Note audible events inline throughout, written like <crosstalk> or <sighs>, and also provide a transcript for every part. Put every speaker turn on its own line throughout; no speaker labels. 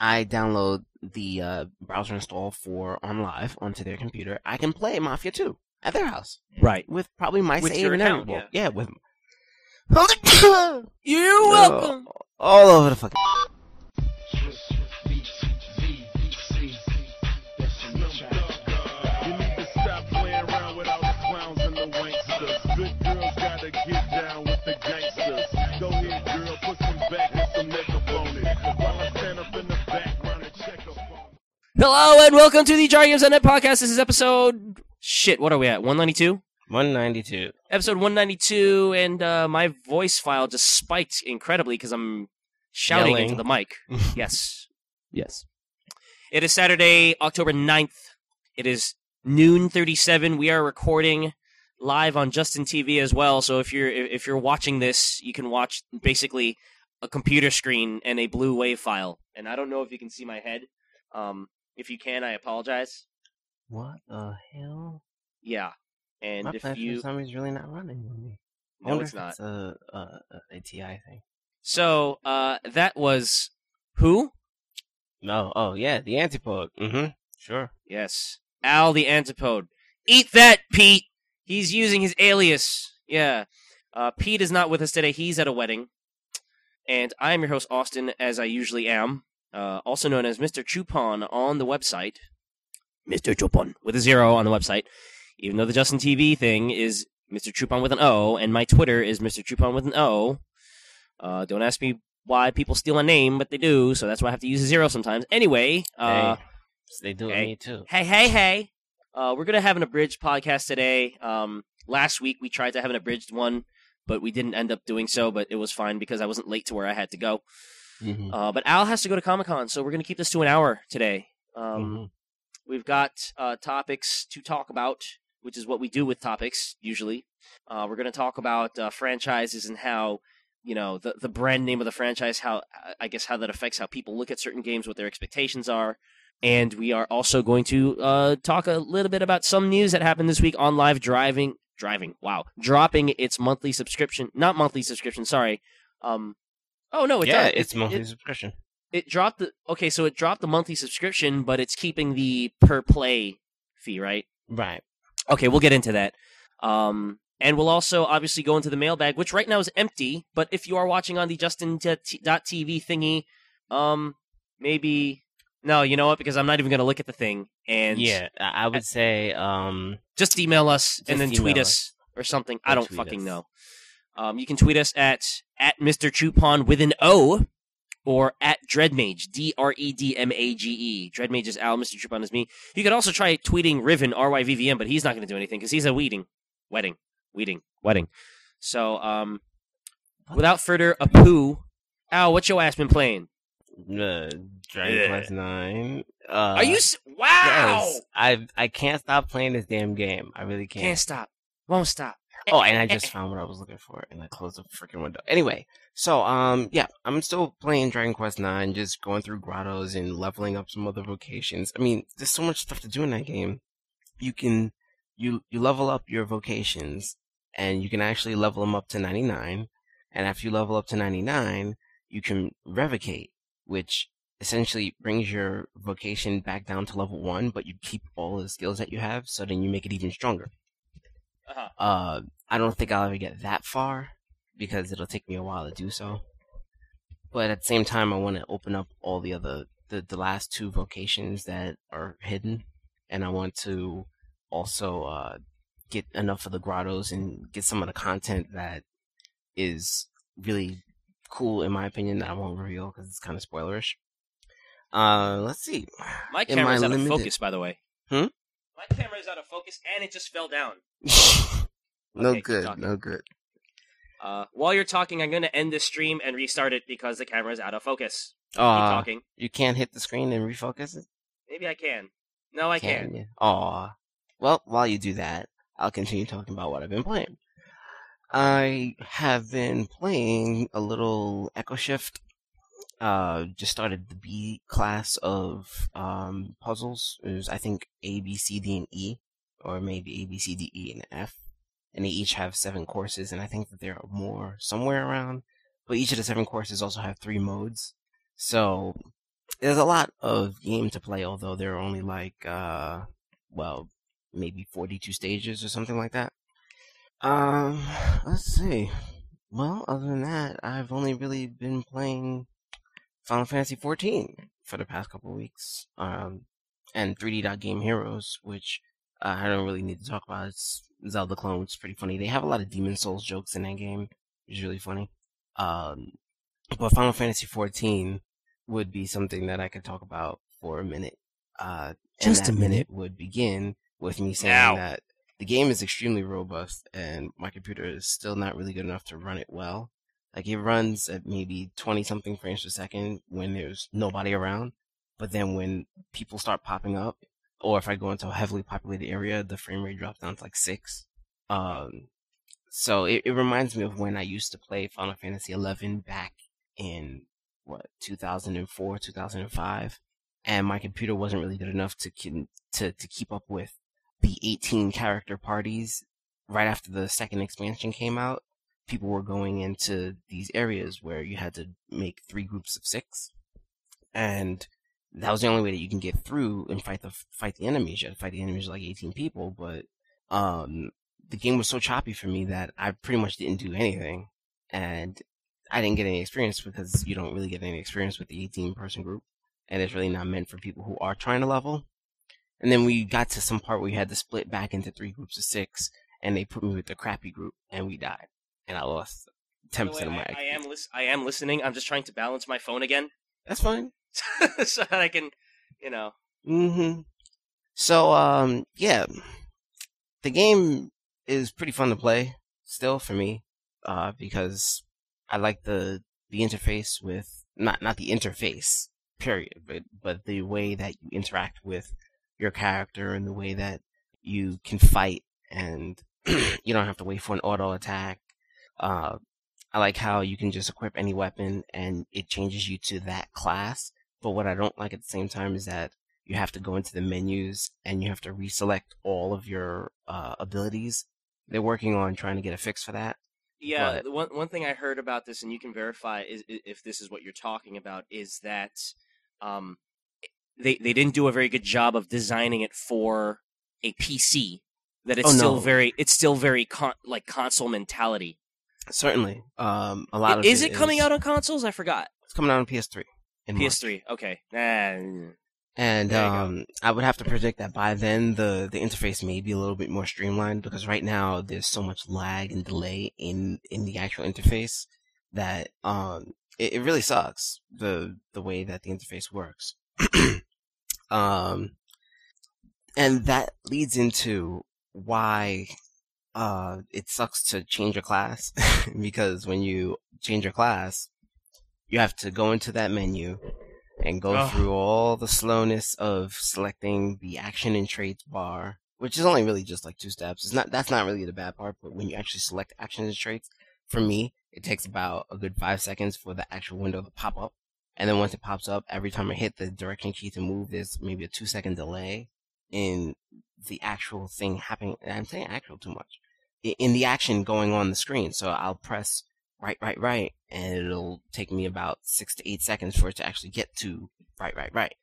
I download the uh, browser install for OnLive onto their computer, I can play Mafia 2 at their house
Right.
with probably my
With
save
your
and
account,
everything.
yeah.
Yeah, with <coughs>
You're
welcome. all over the fucking.
You need to stop playing around with all the clowns and the wanksters. Good girls gotta get down with the gangsters.
Hello and welcome to the Jar Games on Net podcast. This is episode shit. What are we at? One ninety two.
192.
Episode one ninety two, and uh, my voice file just spiked incredibly because I'm shouting
Yelling.
into the mic. <laughs> yes, yes. It is Saturday, October 9th. It is noon thirty seven. We are recording live on Justin TV as well. So if you're if you're watching this, you can watch basically a computer screen and a blue wave file. And I don't know if you can see my head. Um, if you can, I apologize.
What the hell?
Yeah, and
My
if you
for some is really not running with me. I
no, it's not.
It's a, a, a, a TI thing.
So uh, that was who?
No. Oh, yeah, the antipode. Mm-hmm. Sure.
Yes, Al the Antipode. Eat that, Pete. He's using his alias. Yeah. Uh, Pete is not with us today. He's at a wedding, and I am your host Austin, as I usually am. Uh, also known as Mr. Chupon on the website. Mr. Chupon with a zero on the website. Even though the Justin TV thing is Mr. Chupon with an O, and my Twitter is Mr. Chupon with an O. Uh, don't ask me why people steal a name, but they do, so that's why I have to use a zero sometimes. Anyway, uh,
hey, they do
hey.
me too.
Hey, hey, hey. Uh, we're gonna have an abridged podcast today. Um, last week we tried to have an abridged one, but we didn't end up doing so. But it was fine because I wasn't late to where I had to go.
Mm-hmm.
Uh, but Al has to go to Comic Con, so we're gonna keep this to an hour today. Um,
Mm-hmm.
We've got uh, topics to talk about, which is what we do with topics usually. Uh, we're gonna talk about uh, franchises and how you know the the brand name of the franchise, how I guess how that affects how people look at certain games, what their expectations are. And we are also going to uh, talk a little bit about some news that happened this week OnLive driving. Driving, wow, dropping its monthly subscription, not monthly subscription. Sorry. Um, oh no, it
yeah,
does.
it's
It-
monthly
It,
subscription.
it dropped the okay, so it dropped the monthly subscription, but it's keeping the per play fee, right?
Right.
Okay, we'll get into that. Um, and we'll also obviously go into the mailbag, which right now is empty. But if you are watching on the Justin.tv thingy, um, maybe no, you know what? Because I'm not even going to look at the thing, and
yeah, I would say um
just email us and then tweet
email
us or something. I don't fucking
us.
know. Um, you can tweet us at at Mr. Chupon with an O or at Dreadmage, D R E D M A G E. Dreadmage is Al, Mr. Chupon is me. You could also try tweeting Riven, R Y V V M, but he's not going to do anything because he's a weeding. Wedding. Weeding. Wedding. So, um, without further ado, Al, what's your ass been playing?
uh, Dragon
Yeah.
Quest Nine. Uh,
Are you. S- wow!
Yes, I I can't stop playing this damn game. I really can't.
Can't stop. Won't stop.
Oh, and I just found what I was looking for, and I closed the freaking window. Anyway, so um, yeah, I'm still playing Dragon Quest Nine, just going through grottos and leveling up some other vocations. I mean, there's so much stuff to do in that game. You can you you level up your vocations, and you can actually level them up to 99. And after you level up to 99, you can revocate, which essentially brings your vocation back down to level one, but you keep all the skills that you have, so then you make it even stronger.
Uh-huh.
Uh, I don't think I'll ever get that far because it'll take me a while to do so. But at the same time, I want to open up all the other the, the last two vocations that are hidden, and I want to also uh, get enough of the grottos and get some of the content that is really cool in my opinion that I won't reveal because it's kind of spoilerish. Uh, let's see.
My camera's
my
out of focus, by the way.
Hmm?
My camera's out of focus, and it just fell down. <laughs>
no
Okay,
good, no good.
Uh, while you're talking, I'm going to end this stream and restart it because the camera's out of focus. Keep
Aw,
talking.
you can't hit the screen and refocus it.
Maybe I can. No, I
Can
can't.
you? Aw. Well, while you do that, I'll continue talking about what I've been playing. I have been playing a little Echo Shift. Uh, just started the B class of um, puzzles. It was, I think, A, B, C, D, and E, or maybe A, B, C, D, E, and F. And they each have seven courses, and I think that there are more somewhere around. But each of the seven courses also have three modes. So there's a lot of game to play, although there are only like, uh, well, maybe 42 stages or something like that. Um, let's see. Well, other than that, I've only really been playing Final Fantasy XIV for the past couple weeks. Um, and 3D Game Heroes, which uh, I don't really need to talk about. It's Zelda clone, which is pretty funny. They have a lot of Demon's Souls jokes in that game, which is really funny. Um, but Final Fantasy XIV would be something that I could talk about for a minute. Uh,
Just a minute.
would begin with me saying
Now.
that the game is extremely robust and my computer is still not really good enough to run it well. Like it runs at maybe 20 something frames per second when there's nobody around. But then when people start popping up, or if I go into a heavily populated area, the frame rate drops down to like six. Um, so it, it reminds me of when I used to play Final Fantasy XI back in what 2004, 2005, and my computer wasn't really good enough to to to keep up with the 18 character parties right after the second expansion came out. People were going into these areas where you had to make three groups of six, and that was the only way that you can get through and fight the fight the enemies. You had to fight the enemies like 18 people, but um, the game was so choppy for me that I pretty much didn't do anything, and I didn't get any experience because you don't really get any experience with the 18 person group, and it's really not meant for people who are trying to level. And then we got to some part where we had to split back into three groups of six, and they put me with the crappy group, and we died, and I lost 10%
By
of my.
I, I am lis- I am listening. I'm just trying to balance my phone again
That's fine. <laughs>
so that I can, you know.
Mm-hmm. So, um, yeah, the game is pretty fun to play still for me, uh, because I like the the interface with not not the interface period, but but the way that you interact with your character and the way that you can fight and <clears throat> you don't have to wait for an auto attack. Uh, I like how you can just equip any weapon and it changes you to that class. But what I don't like at the same time is that you have to go into the menus and you have to reselect all of your uh, abilities. They're working on trying to get a fix for that.
Yeah,
But-
one one thing I heard about this, and you can verify is, if this is what you're talking about, is that um, they they didn't do a very good job of designing it for a PC. That it's
Oh,
still
no.
very it's still very con- like console mentality.
Certainly, um, a lot
I-
of
is it coming
is-
out on consoles? I forgot.
It's coming out on PS3. In
PS3. Okay. Nah,
And
There you go.
um, I would have to predict that by then the the interface may be a little bit more streamlined because right now there's so much lag and delay in in the actual interface that um it, it really sucks the the way that the interface works. <clears throat> um, and that leads into why uh it sucks to change a class <laughs> because when you change your class, you have to go into that menu and go
Ugh.
through all the slowness of selecting the action and traits bar, which is only really just like two steps. It's not that's not really the bad part, but when you actually select actions and traits, for me, it takes about a good five seconds for the actual window to pop up. And then once it pops up, every time I hit the direction key to move, there's maybe a two second delay in the actual thing happening. I'm saying actual too much. In the action going on the screen. So I'll press right, right, right, and it'll take me about six to eight seconds for it to actually get to right, right, right.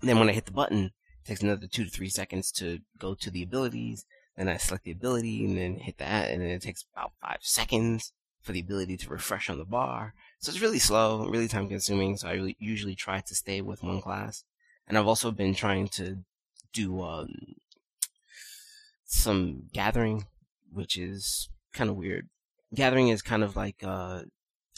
Then when I hit the button, it takes another two to three seconds to go to the abilities. Then I select the ability and then hit that, and then it takes about five seconds for the ability to refresh on the bar. So it's really slow, really time consuming. So I really, usually try to stay with one class. And I've also been trying to do um, some gathering, which is kind of weird. Gathering is kind of like a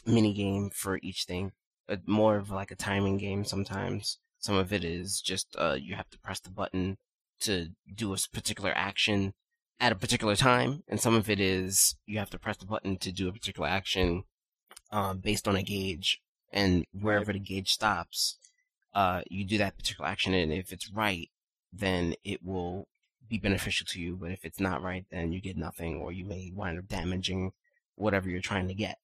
mini game for each thing, but more of like a timing game sometimes. Some of it is just uh, you have to press the button to do a particular action at a particular time, and some of it is you have to press the button to do a particular action uh, based on a gauge, and wherever the gauge stops, uh, you do that particular action, and if it's right, then it will be beneficial to you. But if it's not right, then you get nothing, or you may wind up damaging whatever you're trying to get.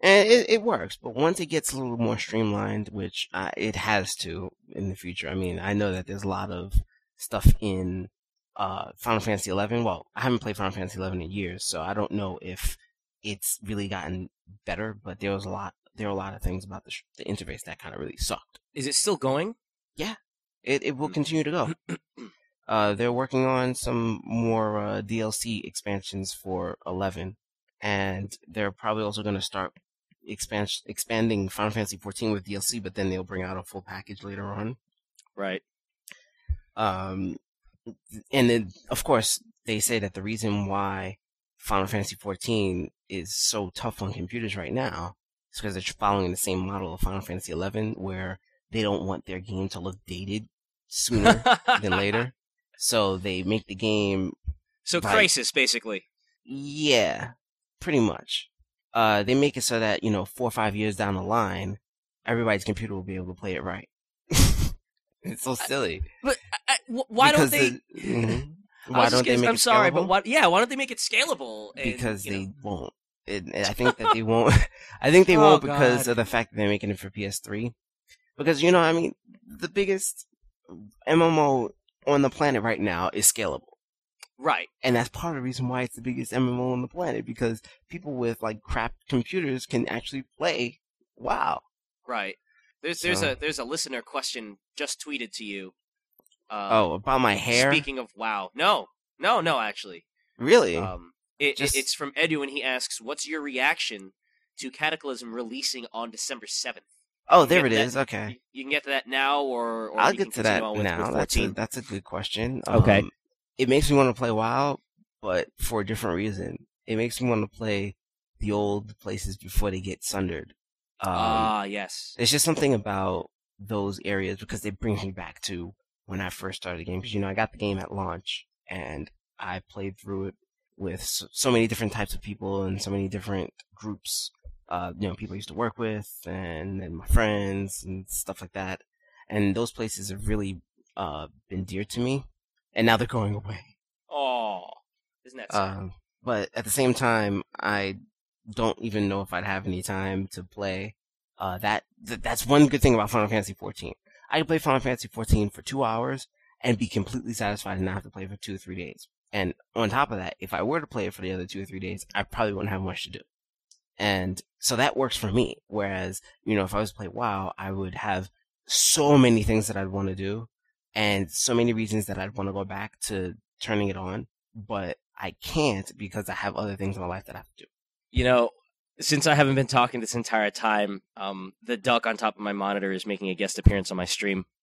And it, it works, but once it gets a little more streamlined, which uh, it has to in the future. I mean, I know that there's a lot of stuff in uh, Final Fantasy XI. Well, I haven't played Final Fantasy XI in years, so I don't know if it's really gotten better. But there was a lot there are a lot of things about the, sh- the interface that kind of really sucked.
Is it still going?
Yeah, it it will continue to go. <clears throat> Uh, they're working on some more uh, DLC expansions for 11, and they're probably also going to start expand- expanding Final Fantasy 14 with DLC, but then they'll bring out a full package later on.
Right.
Um, and then, of course, they say that the reason why Final Fantasy 14 is so tough on computers right now is because they're following the same model of Final Fantasy 11, where they don't want their game to look dated sooner than later. <laughs> So they make the game,
So Crysis, basically.
yeah, pretty much. Uh, they make it so that, you know, four or five years down the line, everybody's computer will be able to play it right. <laughs> it's so silly.
I, I- wh- why
Because <laughs>
don't they?
the- mhm.
I
Why don't they make
I'm
it
sorry, but why? Yeah, why don't they make it scalable? and,
because
you know-
they <laughs> won't. It, I think that they won't. I think they
Oh,
won't because
God.
of the fact that they're making it for PS3. Because you know, I mean, the biggest MMO on the planet right now is scalable,
right.
and that's part of the reason why it's the biggest MMO on the planet. Because people with like crap computers can actually play WoW.
Right. There's there's
So-
a there's a listener question just tweeted to you. Uh,
oh, about my hair?
Speaking of wow, no, no, no, actually,
really?
um, it, it- it's from Edu, and he asks, "What's your reaction to Cataclysm releasing on December seventh?
oh, there it is. that-. Okay.
You, you can get to that now, or, or
I'll get to that
on with,
now.
with
that's a that's a good question.
Okay.
Um, it makes me want to play WoW, but for a different reason. It makes me want to play the old places before they get sundered. Um,
Ah, yes.
there's just something about those areas because they bring me back to when I first started the game. Because you know, I got the game at launch and I played through it with so, so many different types of people and so many different groups. Uh, you know, people I used to work with and, and my friends and stuff like that. And those places have really uh been dear to me. And now they're going away.
Oh, isn't that sad?
Um, but at the same time, I don't even know if I'd have any time to play. Uh, that th- that's one good thing about Final Fantasy 14. I can play Final Fantasy 14 for two hours and be completely satisfied and not have to play for two or three days. And on top of that, if I were to play it for the other two or three days, I probably wouldn't have much to do. And so that works for me. Whereas, you know, if I was to play WoW, I would have so many things that I'd want to do and so many reasons that I'd want to go back to turning it on, but I can't because I have other things in my life that I have to do.
You know, since I haven't been talking this entire time, um, the duck on top of my monitor is making a guest appearance on my stream. <laughs>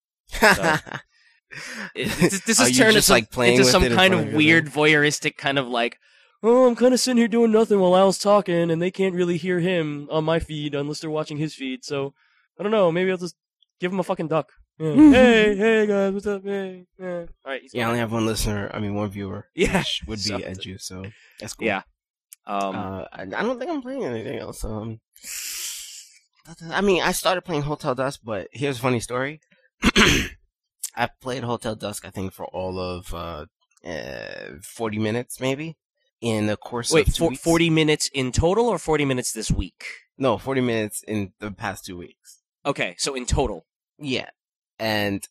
It, this, this
Are
turned into,
like, playing
into some kind of weird voyeuristic kind of like, oh, I'm kind of sitting here doing nothing while Al's talking, and they can't really hear him on my feed unless they're watching his feed. So I don't know. Maybe I'll just give him a fucking duck. Yeah. hey, hey guys, what's up? Hey, yeah. All right. he's
yeah, I only have one listener. I mean, one viewer.
Yeah,
which would be
something.
Edu, so that's cool.
Yeah. Um,
Uh, I, I don't think I'm playing anything else. Um, I mean, I started playing Hotel Dusk, but here's a funny story. <clears throat> I played Hotel Dusk, I think, for all of uh, uh 40 minutes, maybe, in the course
wait,
of two
for,
weeks.
40 minutes in total or 40 minutes this week?
No, 40 minutes in the past two weeks.
Okay, so in total.
Yeah. And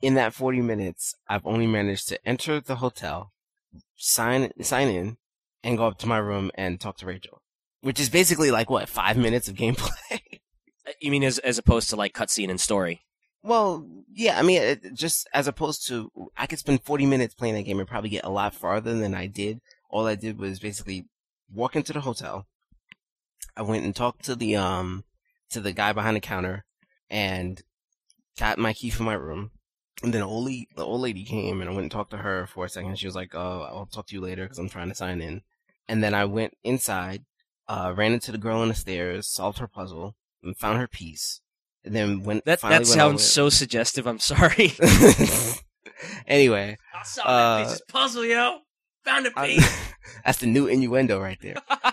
in that 40 minutes, I've only managed to enter the hotel, sign sign in, and go up to my room and talk to Rachel. Which is basically like what, five minutes of gameplay? <laughs>
Uh, You mean as as opposed to like cutscene and story?
well, yeah, I mean, it, just as opposed to, I could spend 40 minutes playing that game and probably get a lot farther than I did. All I did was basically walk into the hotel. I went and talked to the, um, to the guy behind the counter and got my key for my room. And then the old, le- the old lady came and I went and talked to her for a second. She was like, "Oh, I'll talk to you later because I'm trying to sign in." And then I went inside, uh, ran into the girl on the stairs, solved her puzzle, and found her piece. And then went.
That that
went
sounds
over-
so suggestive. I'm sorry. <laughs>
anyway,
I saw
Uh,
piece's puzzle, yo. Found a
I- <laughs> that's the new innuendo right there. <laughs>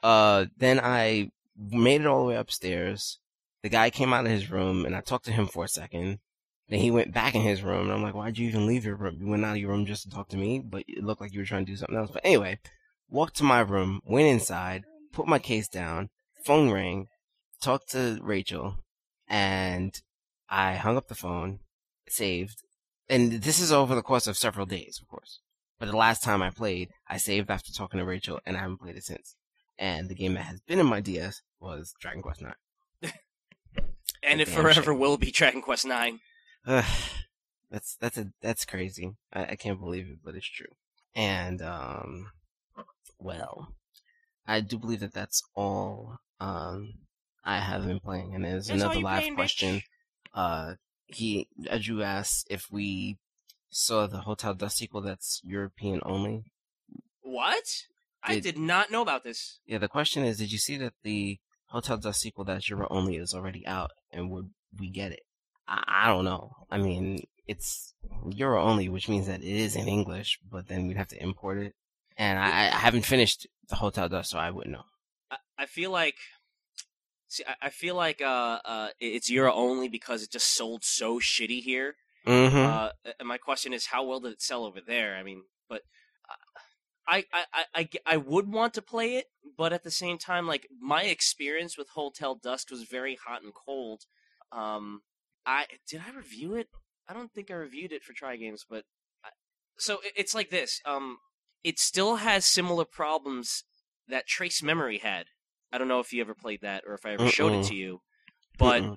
Uh, then I made it all the way upstairs. The guy came out of his room and I talked to him for a second. Then he went back in his room and I'm like, why'd you even leave your room? You went out of your room just to talk to me, but it looked like you were trying to do something else. But anyway, walked to my room, went inside, put my case down, phone rang, talked to Rachel, and I hung up the phone, saved. And this is over the course of several days, of course. But the last time I played, I saved after talking to Rachel, and I haven't played it since. And the game that has been in my DS was Dragon Quest IX.
And it forever
shame.
will be Dragon Quest Nine.
Ugh, that's that's a that's crazy. I, I can't believe it, but it's true. And um, well, I do believe that that's all um I have been playing. And there's
That's
another live
playing, bitch?
question. Uh, he Edu asked if we saw the Hotel Dusk sequel that's European only.
What? I
Did-
did not know about this.
Yeah, the question is, did you see that the Hotel Dusk sequel that's Euro only is already out, and would we get it? I, I don't know. I mean, it's Euro only, which means that it is in English, but then we'd have to import it. And I, I haven't finished the Hotel Dusk, so I wouldn't know.
I, I feel like. See, I, I feel like uh, uh, it's Euro only because it just sold so shitty here.
Mm-hmm.
Uh, and my question is, how well did it sell over there? I mean, but uh, I, I, I, I, would want to play it, but at the same time, like my experience with Hotel Dusk was very hot and cold. Um, I did I review it? I don't think I reviewed it for Try Games, but I, so it, it's like this. Um, it still has similar problems that Trace Memory had. I don't know if you ever played that or if I ever showed it to you, but
Mm-mm.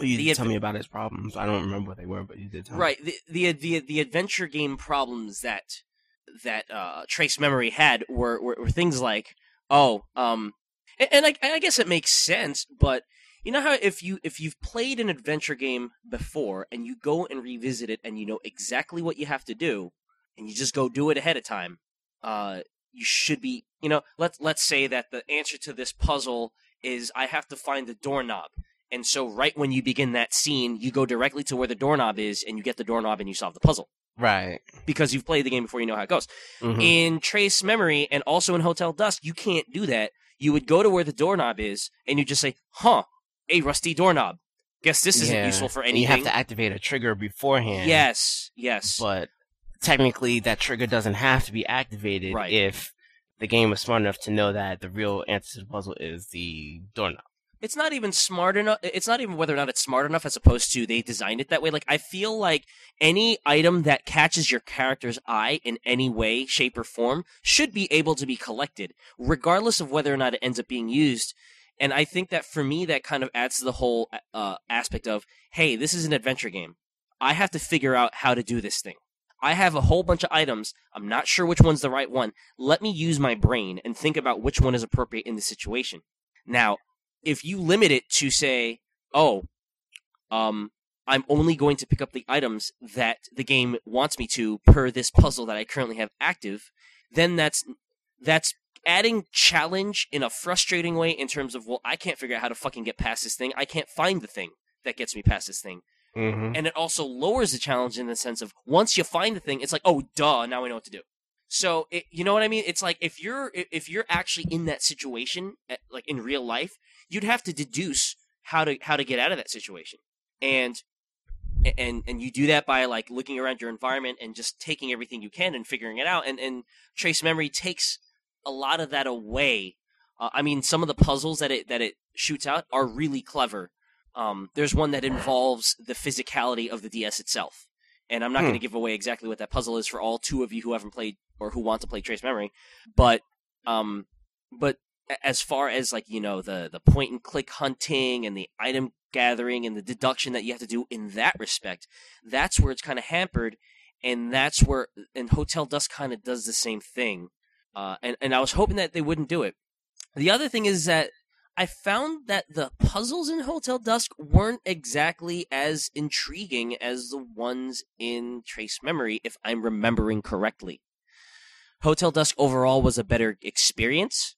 you did tell
adv-
me about its problems. I don't remember what they were, but you did tell me.
right the, the the the adventure game problems that that uh, trace memory had were, were were things like oh um and, and I, I guess it makes sense but you know how if you if you've played an adventure game before and you go and revisit it and you know exactly what you have to do and you just go do it ahead of time uh you should be you know let's let's say that the answer to this puzzle is I have to find the doorknob and so, right when you begin that scene, you go directly to where the doorknob is, and you get the doorknob, and you solve the puzzle
Right.
because you've played the game before you know how it goes.
Mhm.
In Trace Memory and also in Hotel Dusk, you can't do that. You would go to where the doorknob is, and you just say, "Huh, a rusty doorknob. Guess this isn't
Yeah.
useful for
And
anything."
you have to activate a trigger beforehand.
yes, yes,
But technically, that trigger doesn't have to be activated
Right.
if the game was smart enough to know that the real answer to the puzzle is the doorknob.
It's not even smart enough. It's not even whether or not it's smart enough, as opposed to they designed it that way. Like I feel like any item that catches your character's eye in any way, shape, or form should be able to be collected, regardless of whether or not it ends up being used. And I think that for me, that kind of adds to the whole uh, aspect of, hey, this is an adventure game. I have to figure out how to do this thing. I have a whole bunch of items. I'm not sure which one's the right one. Let me use my brain and think about which one is appropriate in the situation. Now, if you limit it to say, oh, um, I'm only going to pick up the items that the game wants me to per this puzzle that I currently have active, then that's that's adding challenge in a frustrating way in terms of well, I can't figure out how to fucking get past this thing. I can't find the thing that gets me past this thing.
Mm-hmm.
And it also lowers the challenge in the sense of once you find the thing, it's like, oh, duh, now I know what to do. So it, you know what I mean? It's like if you're if you're actually in that situation, eh, like in real life, you'd have to deduce how to how to get out of that situation, and and and you do that by like looking around your environment and just taking everything you can and figuring it out. And and trace memory takes a lot of that away. Uh, I mean, some of the puzzles that it that it shoots out are really clever. Um, there's one that involves the physicality of the DS itself, and I'm not
Hmm.
going to give away exactly what that puzzle is for all two of you who haven't played or who want to play Trace Memory. But um, but as far as like you know the the point and click hunting and the item gathering and the deduction that you have to do in that respect, that's where it's kind of hampered, and that's where and Hotel Dusk kind of does the same thing. Uh, and and I was hoping that they wouldn't do it. The other thing is that I found that the puzzles in Hotel Dusk weren't exactly as intriguing as the ones in Trace Memory, if I'm remembering correctly. Hotel Dusk overall was a better experience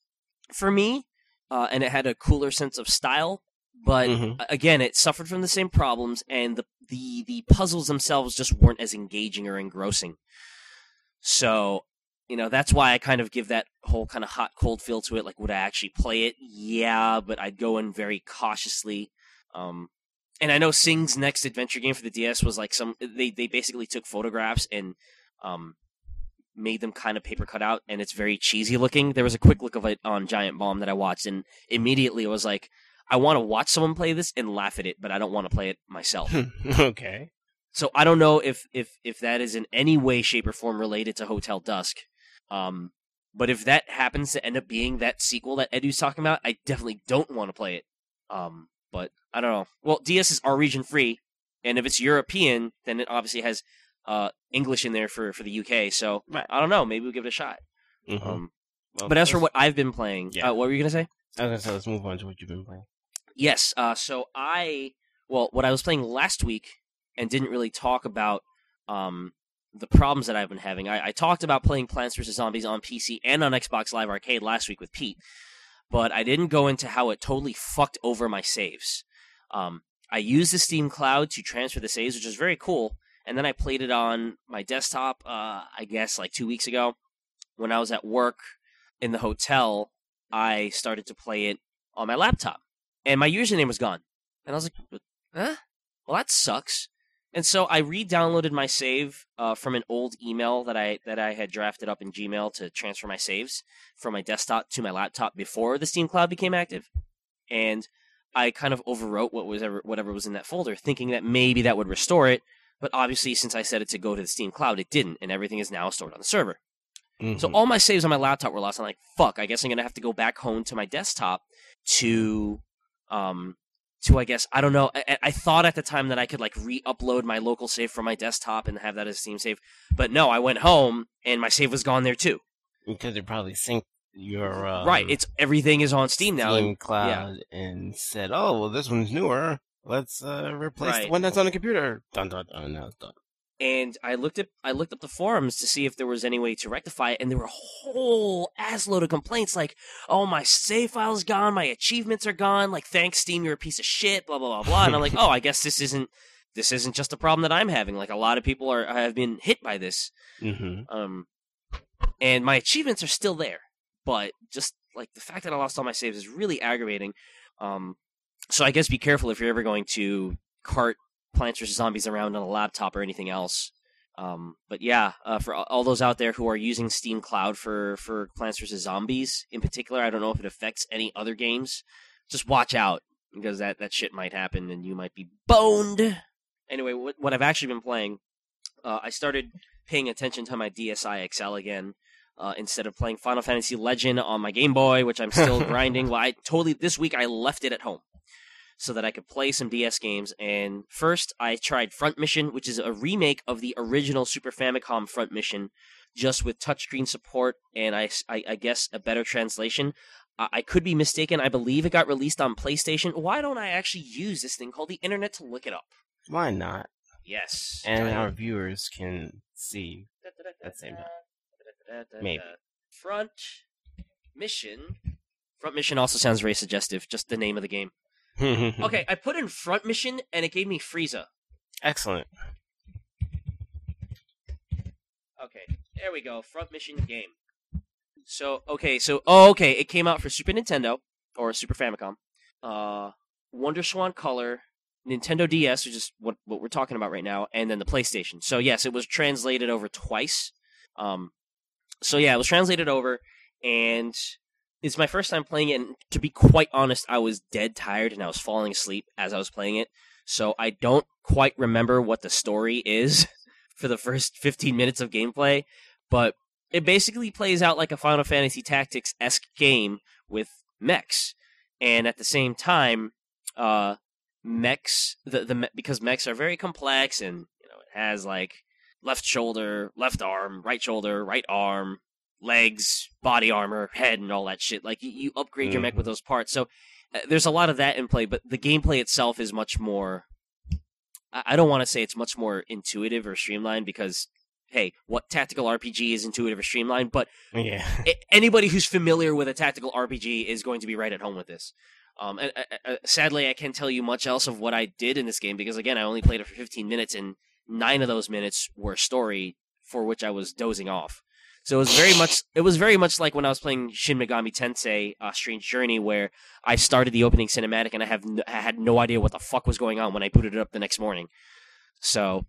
for me, uh, and it had a cooler sense of style. But
Mhm.
again, it suffered from the same problems, and the, the the puzzles themselves just weren't as engaging or engrossing. So, you know, that's why I kind of give that whole kind of hot cold feel to it. Like, would I actually play it? Yeah, but I'd go in very cautiously. Um, and I know Cing's next adventure game for the DS was like some they they basically took photographs and um made them kind of paper cut out and it's very cheesy looking. There was a quick look of it on Giant Bomb that I watched and immediately it was like I want to watch someone play this and laugh at it, but I don't want to play it myself. <laughs>
okay.
So I don't know if if if that is in any way, shape, or form related to Hotel Dusk. Um, but if that happens to end up being that sequel that Edu's talking about, I definitely don't want to play it. Um, But I don't know. Well, DS is our region free, and if it's European, then it obviously has uh, English in there for for the UK. So
Right.
I don't know. Maybe we'll give it a shot.
Mhm.
Um,
Well,
but as for what I've been playing,
Yeah.
uh, what were you gonna say?
I was gonna say, let's move on to what you've been playing.
Yes. Uh, so I, well, what I was playing last week and didn't really talk about um, the problems that I've been having. I, I talked about playing Plants vs Zombies on PC and on Xbox Live Arcade last week with Pete, but I didn't go into how it totally fucked over my saves. Um, I used the Steam Cloud to transfer the saves, which is very cool, and then I played it on my desktop. Uh, I guess like two weeks ago, when I was at work in the hotel, I started to play it on my laptop and my username was gone. And I was like, huh? Well, that sucks. And so I re-downloaded my save uh, from an old email that I that I had drafted up in Gmail to transfer my saves from my desktop to my laptop before the Steam Cloud became active. And I kind of overwrote what was ever, whatever was in that folder, thinking that maybe that would restore it. But obviously, since I set it to go to the Steam Cloud, it didn't, and everything is now stored on the server. So
Mhm.
all my saves on my laptop were lost. I'm like, fuck. I guess I'm gonna have to go back home to my desktop to, um, to I guess I don't know. I, I thought at the time that I could like re-upload my local save from my desktop and have that as a Steam save, but no. I went home and my save was gone there too.
because it probably synced your um,
right. It's everything is on Steam now.
Steam Cloud and said, "Oh, well, this one's newer. Let's uh, replace
Right.
the one that's on the computer." Dun dun dun. It's done.
and I looked at I looked up the forums to see if there was any way to rectify it, and there were a whole ass load of complaints like, "Oh, my save file's gone, my achievements are gone. Like, thanks Steam, you're a piece of shit." Blah blah blah blah. And I'm like, "Oh, I guess this isn't this isn't just a problem that I'm having. Like, a lot of people are have been hit by this.
Mm-hmm.
Um, and my achievements are still there, but just like the fact that I lost all my saves is really aggravating. Um, so I guess be careful if you're ever going to cart Plants vs Zombies around on a laptop or anything else. Um, but yeah, uh, for all- those out there who are using Steam Cloud for for Plants vs Zombies in particular, I don't know if it affects any other games. Just watch out because that that shit might happen and you might be boned. Anyway, what what I've actually been playing, uh, I started paying attention to my DSi XL again. Uh, instead of playing Final Fantasy Legend on my Game Boy, which I'm still <laughs> grinding. Well, I totally this week I left it at home so that I could play some DS games. And first, I tried Front Mission, which is a remake of the original Super Famicom Front Mission, just with touchscreen support and I, I, I guess a better translation. I, I could be mistaken. I believe it got released on PlayStation. Why don't I actually use this thing called the internet to look it up?
Why not?
Yes.
And our viewers can see. At the same time. Maybe.
Front Mission. Front Mission also sounds very suggestive. Just the name of the game. <laughs> Okay, I put in Front Mission and it gave me Frieza.
Excellent.
Okay, there we go. Front Mission game. So okay, so oh okay, it came out for Super Nintendo or Super Famicom, uh, Wonder Swan Color, Nintendo DS, which is what what we're talking about right now, and then the PlayStation. So yes, it was translated over twice. Um, so yeah, it was translated over, and it's my first time playing it. And to be quite honest, I was dead tired and I was falling asleep as I was playing it. So I don't quite remember what the story is <laughs> for the first 15 minutes of gameplay, but it basically plays out like a Final Fantasy Tactics esque game with mechs, and at the same time, uh, mechs the the because mechs are very complex and you know it has like left shoulder, left arm, right shoulder, right arm, legs, body armor, head, and all that shit. Like you, you upgrade your mech with
Mhm.
those parts. So uh, there's a lot of that in play, but the gameplay itself is much more. I I don't want to say it's much more intuitive or streamlined because, hey, what tactical RPG is intuitive or streamlined? But
Yeah.
anybody who's familiar with a tactical RPG is going to be right at home with this. Um, and, uh, uh, sadly, I can't tell you much else of what I did in this game because, again, I only played it for 15 minutes, and nine of those minutes were story for which I was dozing off. So it was very much it was very much like when I was playing Shin Megami Tensei: uh, Strange Journey, where I started the opening cinematic and I have n- I had no idea what the fuck was going on when I booted it up the next morning. So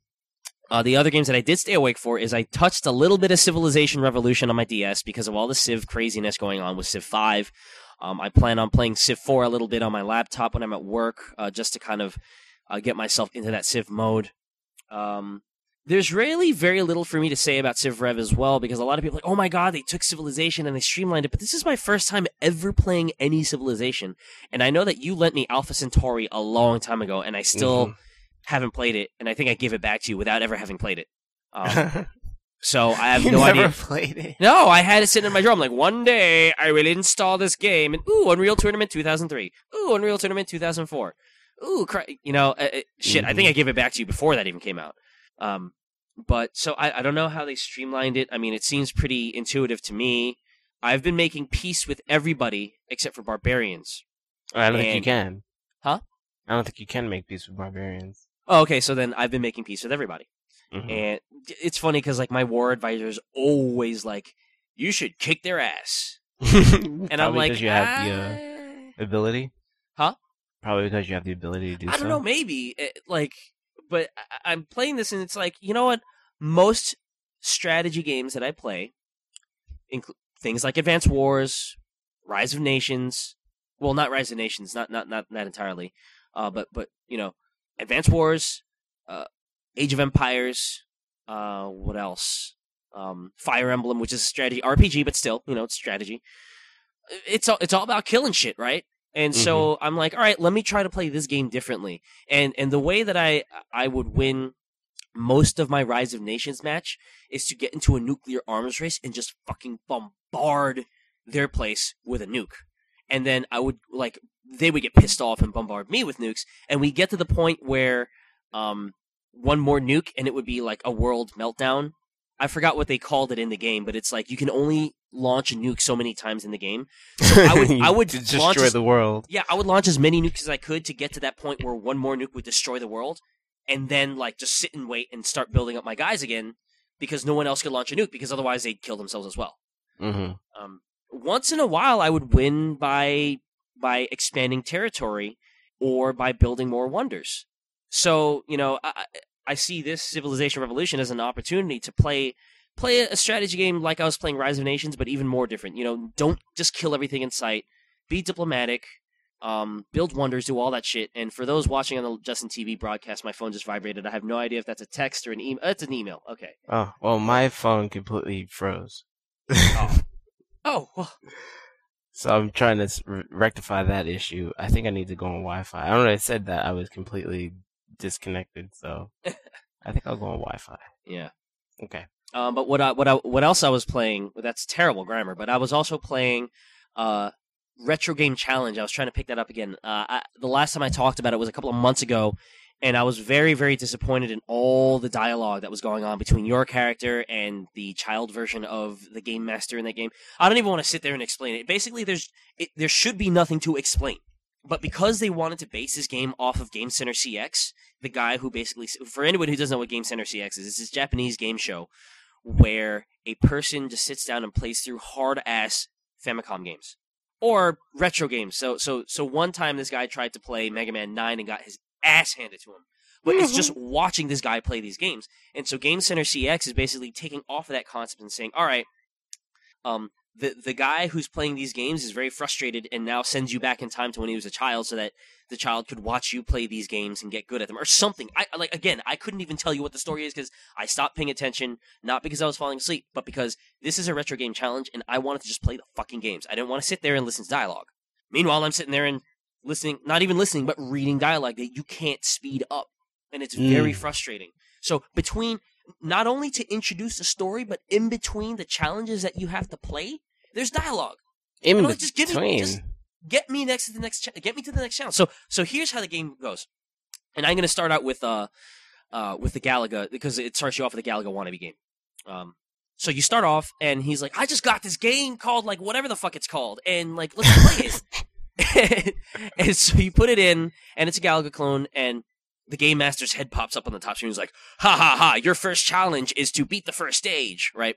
uh, the other games that I did stay awake for is I touched a little bit of Civilization Revolution on my DS because of all the Civ craziness going on with Civ 5. Um, I plan on playing Civ 4 a little bit on my laptop when I'm at work uh, just to kind of uh, get myself into that Civ mode. Um, there's really very little for me to say about Civ Rev as well because a lot of people are like, oh my god, they took Civilization and they streamlined it. But this is my first time ever playing any Civilization, and I know that you lent me Alpha Centauri a long time ago, and I still
Mhm.
haven't played it, and I think I gave it back to you without ever having played it. Um, <laughs> so I have
you
no
never
idea.
played it.
No, I had it sitting in my drawer. I'm like, one day I will install this game, and ooh, Unreal Tournament 2003, ooh, Unreal Tournament 2004, ooh, cri- you know, uh, uh, shit. I think I gave it back to you before that even came out. Um, but so I, I don't know how they streamlined it. I mean, it seems pretty intuitive to me. I've been making peace with everybody except for barbarians.
I don't think you can.
Huh?
I don't think you can make peace with barbarians.
Oh, okay. So then I've been making peace with everybody.
Mhm.
And it's funny because like my war advisor is always like, "You should kick their ass," <laughs> and I'm like,
because you have the uh,
"Ah."
ability.
Huh?
Probably because you have the ability to do
I don't
so.
know, maybe eh, like, but I- I'm playing this and it's like, you know what? Most strategy games that I play, include things like Advance Wars, Rise of Nations. Well, not Rise of Nations, not not not not entirely, uh, but but you know, Advance Wars, uh, Age of Empires. Uh, what else? Um, Fire Emblem, which is a strategy RPG, but still, you know, it's strategy. It's all it's all about killing shit, right? And so I'm like, all right, let me try to play this game differently. And and the way that I I would win most of my Rise of Nations match is to get into a nuclear arms race and just fucking bombard their place with a nuke. And then I would like they would get pissed off and bombard me with nukes, and we get to the point where um one more nuke and it would be like a world meltdown. I forgot what they called it in the game, but it's like you can only launch a nuke so many times in the game. <laughs> So I would I would
destroy
as-
the world.
yeah, I would launch as many nukes as I could to get to that point where one more nuke would destroy the world, and then like just sit and wait and start building up my guys again because no one else could launch a nuke because otherwise they'd kill themselves as well.
hmm
Um, once in a while, I would win by by expanding territory or by building more wonders. So you know, I I see this Civilization Revolution as an opportunity to play play a strategy game like I was playing Rise of Nations, but even more different. You know, don't just kill everything in sight. Be diplomatic. Um, build wonders, do all that shit. And for those watching on the Justin TV broadcast, my phone just vibrated. I have no idea if that's a text or an email. It's an email. Okay.
Oh well, my phone completely froze.
Oh, <laughs> well,
So I'm trying to re- rectify that issue. I think I need to go on Wi-Fi. I don't know. I said that I was completely disconnected, so <laughs> I think I'll go on Wi-Fi.
yeah.
Okay.
Um, but what I, what I, what else I was playing? That's terrible grammar. But I was also playing uh, retro game challenge. I was trying to pick that up again. Uh, I, the last time I talked about it was a couple of months ago, and I was very very disappointed in all the dialogue that was going on between your character and the child version of the game master in that game. I don't even want to sit there and explain it. Basically, there's it, there should be nothing to explain. But because they wanted to base this game off of Game Center CX, the guy who basically, for anyone who doesn't know what Game Center CX is, it's this Japanese game show where a person just sits down and plays through hard ass Famicom games or retro games. So so so one time this guy tried to play Mega Man 9 and got his ass handed to him. But it's just <laughs> watching this guy play these games. And so Game Center CX is basically taking off of that concept and saying, "All right, um the the guy who's playing these games is very frustrated and now sends you back in time to when he was a child so that the child could watch you play these games and get good at them or something. I like again, I couldn't even tell you what the story is because I stopped paying attention, not because I was falling asleep, but because this is a retro game challenge and I wanted to just play the fucking games. I didn't want to sit there and listen to dialogue. Meanwhile, I'm sitting there and listening, not even listening, but reading dialogue that you can't speed up. And it's very
Mm.
frustrating. So between not only to introduce the story, but in between the challenges that you have to play, there's dialogue.
In
know, just give me- just- Get me next to the next. Cha- get me to the next challenge. So so here's how the game goes, and I'm going to start out with uh uh with the Galaga because it starts you off with the Galaga wannabe game. Um, so you start off and he's like, I just got this game called like whatever the fuck it's called, and like let's play it. <laughs> and so you put it in, and it's a Galaga clone, and the game master's head pops up on the top screen. He's like, "Ha ha ha! Your first challenge is to beat the first stage, right?"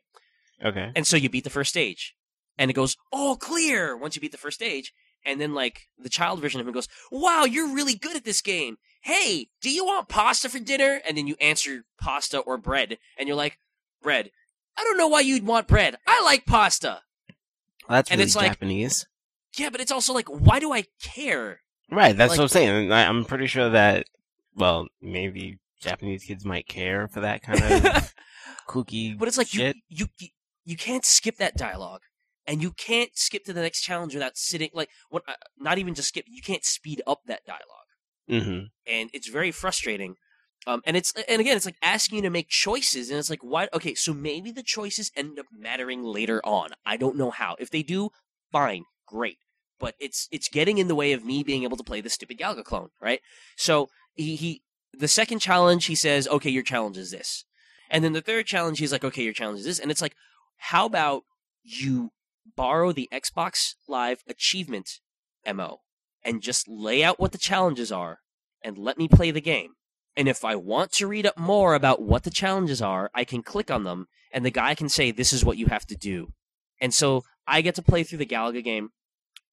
okay.
And so you beat the first stage. And it goes, all clear once you beat the first stage. And then, like, the child version of him goes, wow, you're really good at this game. Hey, do you want pasta for dinner? And then you answer pasta or bread. And you're like, bread. I don't know why you'd want bread. I like pasta.
Well, that's
and
really
it's like-
Japanese.
Yeah, but it's also like, why do I care?
Right. That's
like-
what I'm saying. I'm pretty sure that. Well, maybe Japanese kids might care for that kind of <laughs> kooky.
But it's like you,
shit.
you you you can't skip that dialogue, and you can't skip to the next challenge without sitting like what? Uh, not even just skip. You can't speed up that dialogue,
hmm
and it's very frustrating. Um, and it's and again, it's like asking you to make choices, and it's like why? Okay, so maybe the choices end up mattering later on. I don't know how. If they do, fine, great. But it's it's getting in the way of me being able to play the stupid Galaga clone, right? So he, he the second challenge he says, okay, your challenge is this, and then the third challenge he's like, okay, your challenge is this, and it's like, how about you borrow the Xbox Live achievement mo and just lay out what the challenges are and let me play the game. And if I want to read up more about what the challenges are, I can click on them and the guy can say, this is what you have to do. And so I get to play through the Galaga game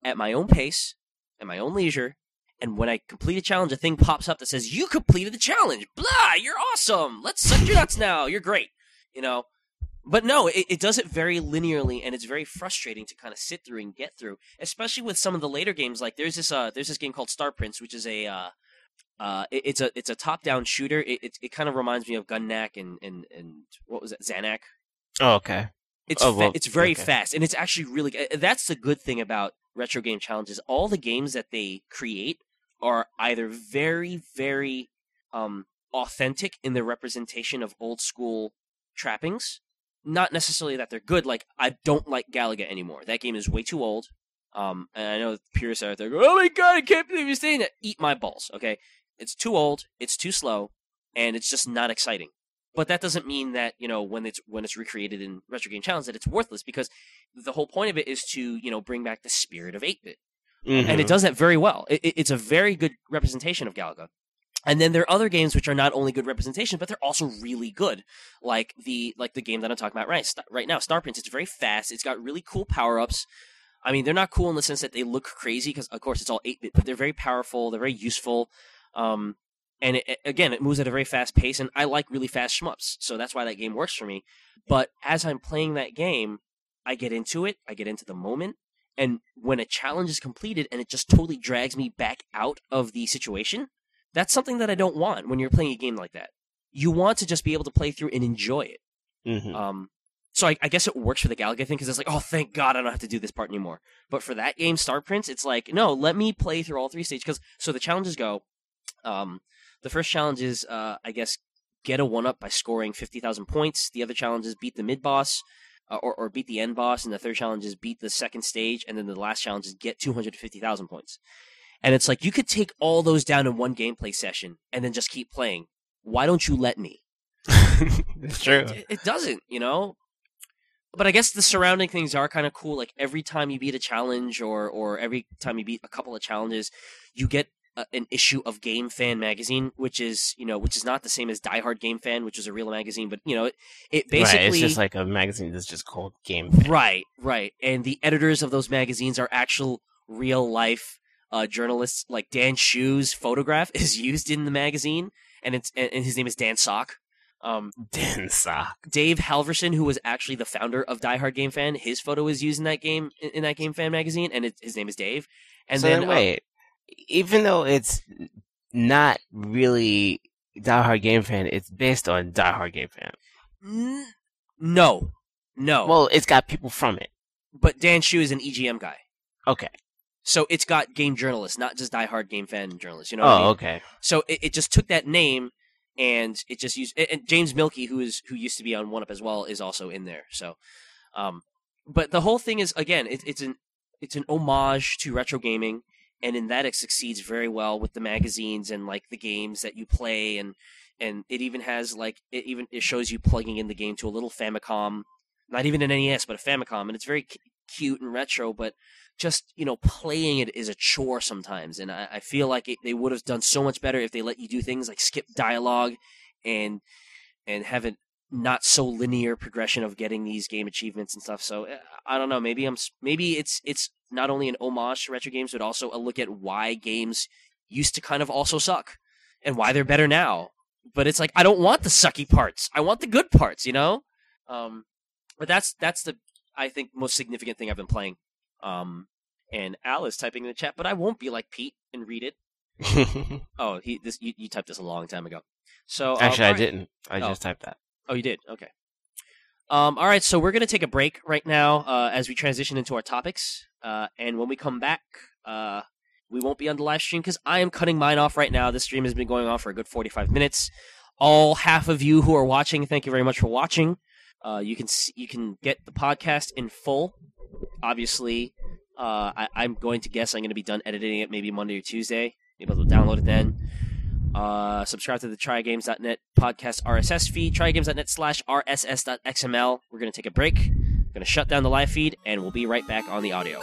at my own pace, at my own leisure. And when I complete a challenge, a thing pops up that says, you completed the challenge. Blah, you're awesome. Let's suck your nuts now. You're great. You know, but no, it, it does it very linearly, and it's very frustrating to kind of sit through and get through, especially with some of the later games. Like there's this uh there's this game called Star Prince, which is a uh, uh it- it's a it's a top down shooter. It it, it kind of reminds me of Gun-Nac and and and what was it Zanac.
Oh, okay.
It's
Oh,
fa- it's very
okay.
fast, and it's actually really. That's the good thing about retro game challenges. All the games that they create are either very very um authentic in their representation of old school trappings. Not necessarily that they're good. Like I don't like Galaga anymore. That game is way too old. Um, and I know purists out there go, "Oh my god, I can't believe you're saying that." Eat my balls, okay? It's too old. It's too slow, and it's just not exciting. But that doesn't mean that you know when it's when it's recreated in retro game challenge that it's worthless because the whole point of it is to you know bring back the spirit of eight bit and
Mm-hmm.
it does that very well. It, it- it's a very good representation of Galaga. And then there are other games which are not only good representation, but they're also really good. Like the like the game that I'm talking about right right now, Star Prince. It's very fast. It's got really cool power ups. I mean, they're not cool in the sense that they look crazy because, of course, it's all eight bit, but they're very powerful. They're very useful. Um, and it, again, it moves at a very fast pace, and I like really fast shmups, so that's why that game works for me. But as I'm playing that game, I get into it. I get into the moment, and when a challenge is completed and it just totally drags me back out of the situation, that's something that I don't want when you're playing a game like that. You want to just be able to play through and enjoy it.
hmm
Um, so I, I guess it works for the Galaga thing because it's like, oh, thank God I don't have to do this part anymore. But for that game, Star Prince, it's like, no, let me play through all three stages. Because so the challenges go. Um, the first challenge is, uh, I guess, get a one up by scoring fifty thousand points. The other challenge is beat the mid boss. Uh, or, or beat the end boss, and the third challenge is beat the second stage, and then the last challenge is get 250,000 points. And it's like, you could take all those down in one gameplay session and then just keep playing. Why don't you let me? <laughs>
it's true.
It, it doesn't, you know. But I guess the surrounding things are kind of cool. Like every time you beat a challenge, or or every time you beat a couple of challenges, you get a, an issue of Game Fan magazine, which is you know which is not the same as Die Hard Game Fan, which is a real magazine. But you know it, it basically
right, it's just like a magazine that's just called Game. Fan.
Right, right. And the editors of those magazines are actual real life uh, journalists. Like Dan Hsu's photograph <laughs> is used in the magazine, and it's and his name is Dan Sock. Um,
Den sock.
Dave Halverson, who was actually the founder of Die Hard Game Fan, his photo is used in that game in, that Game Fan magazine, and it, his name is Dave. And
so
then,
then, wait, even though it's not really Die Hard Game Fan, it's based on Die Hard Game Fan.
no, no.
Well, it's got people from it.
but Dan Hsu is an EGM guy,
Okay.
so it's got game journalists, not just Die Hard Game Fan journalists. You know? what I
Oh,
mean?
okay.
So it, it just took that name and it just used and- and James Mielke, who is who used to be on One Up as well, is also in there. So, um, but the whole thing is again, it, it's an it's an homage to retro gaming, and in that it succeeds very well with the magazines and like the games that you play, and and it even has like it even it shows you plugging in the game to a little Famicom, not even an NES, but a Famicom, and it's very c- cute and retro, but just you know playing it is a chore sometimes and i, I feel like it, they would have done so much better if they let you do things like skip dialogue and and have it not so linear progression of getting these game achievements and stuff so eh, i don't know maybe i'm maybe it's it's not only an homage to retro games but also a look at why games used to kind of also suck and why they're better now but it's like i don't want the sucky parts i want the good parts you know um but that's that's the i think most significant thing i've been playing um, and Al is typing in the chat, but I won't be like Pete and read it. <laughs> Oh, he this you, you typed this a long time ago. So uh,
Actually, I
alright.
didn't. I
Oh.
just typed that.
Oh, you did. Okay. Um, all right, so we're gonna take a break right now uh, as we transition into our topics, uh, and when we come back, uh, we won't be on the live stream because I am cutting mine off right now. This stream has been going on for a good forty-five minutes. All half of you who are watching, thank you very much for watching. Uh, you can see, you can get the podcast in full. Obviously, uh, I, I'm going to guess I'm going to be done editing it maybe Monday or Tuesday. Maybe to download it then. Uh, subscribe to the trygames.net podcast RSS feed, trygames.net slash RSS.xml. We're going to take a break. going to shut down the live feed, and we'll be right back on the audio.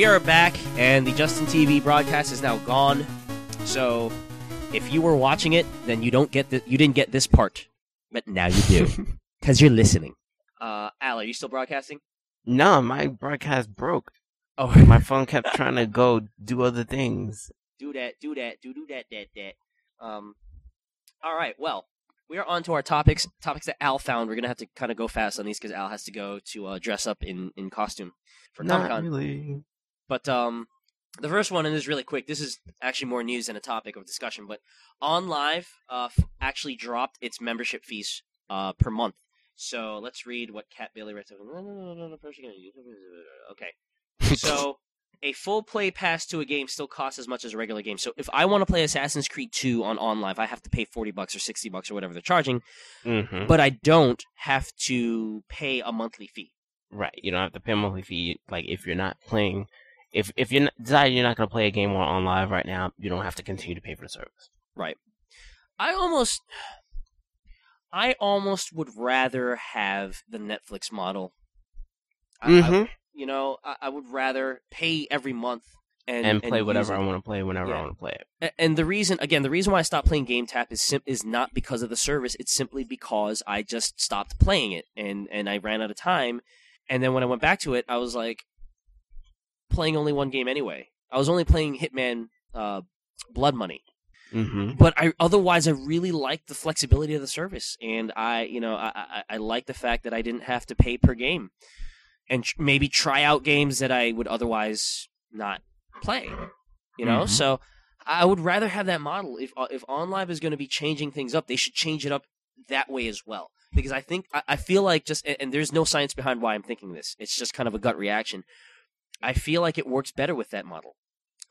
We are back, and the Justin TV broadcast is now gone. So, if you were watching it, then you don't get the, you didn't get this part, but now you do <laughs> because you're listening. Uh, Al, are you still broadcasting?
No, my broadcast broke.
Oh, <laughs>
My phone kept trying to go do other things.
do that, do that, do do that, that, that. Um, all right. Well, we are on to our topics. Topics that Al found. We're gonna have to kind of go fast on these because Al has to go to uh, dress up in in costume for Comic
Not
Con.
really.
But um, the first one, and this is really quick. This is actually more news than a topic of discussion. But OnLive uh, f- actually dropped its membership fees uh, per month. So let's read what Kat Bailey writes. <laughs> Okay. So a full play pass to a game still costs as much as a regular game. So if I want to play Assassin's Creed 2 on OnLive, I have to pay 40 bucks or 60 bucks or whatever they're charging.
hmm
But I don't have to pay a monthly fee.
Right. You don't have to pay a monthly fee. Like if you're not playing, if if you decide you're not going to play a game on, OnLive right now, you don't have to continue to pay for the service. Right.
I almost I almost would rather have the Netflix model. I- I-
mm-hmm.
you know, I, I would rather pay every month and,
and, play
use
whatever. I want to play whenever I want to play it.
And the reason, again, the reason why I stopped playing GameTap is sim- is not because of the service. It's simply because I just stopped playing it, and and I ran out of time. And then when I went back to it, I was like, playing only one game anyway. I was only playing Hitman uh, Blood Money,
hmm
but I otherwise I really liked the flexibility of the service, and I you know I I, I like the fact that I didn't have to pay per game, and tr- maybe try out games that I would otherwise not play. You know,
Mhm.
so I would rather have that model. If uh, if OnLive is going to be changing things up, they should change it up that way as well. Because I think I, I feel like just and, and there's no science behind why I'm thinking this. It's just kind of a gut reaction. I feel like it works better with that model.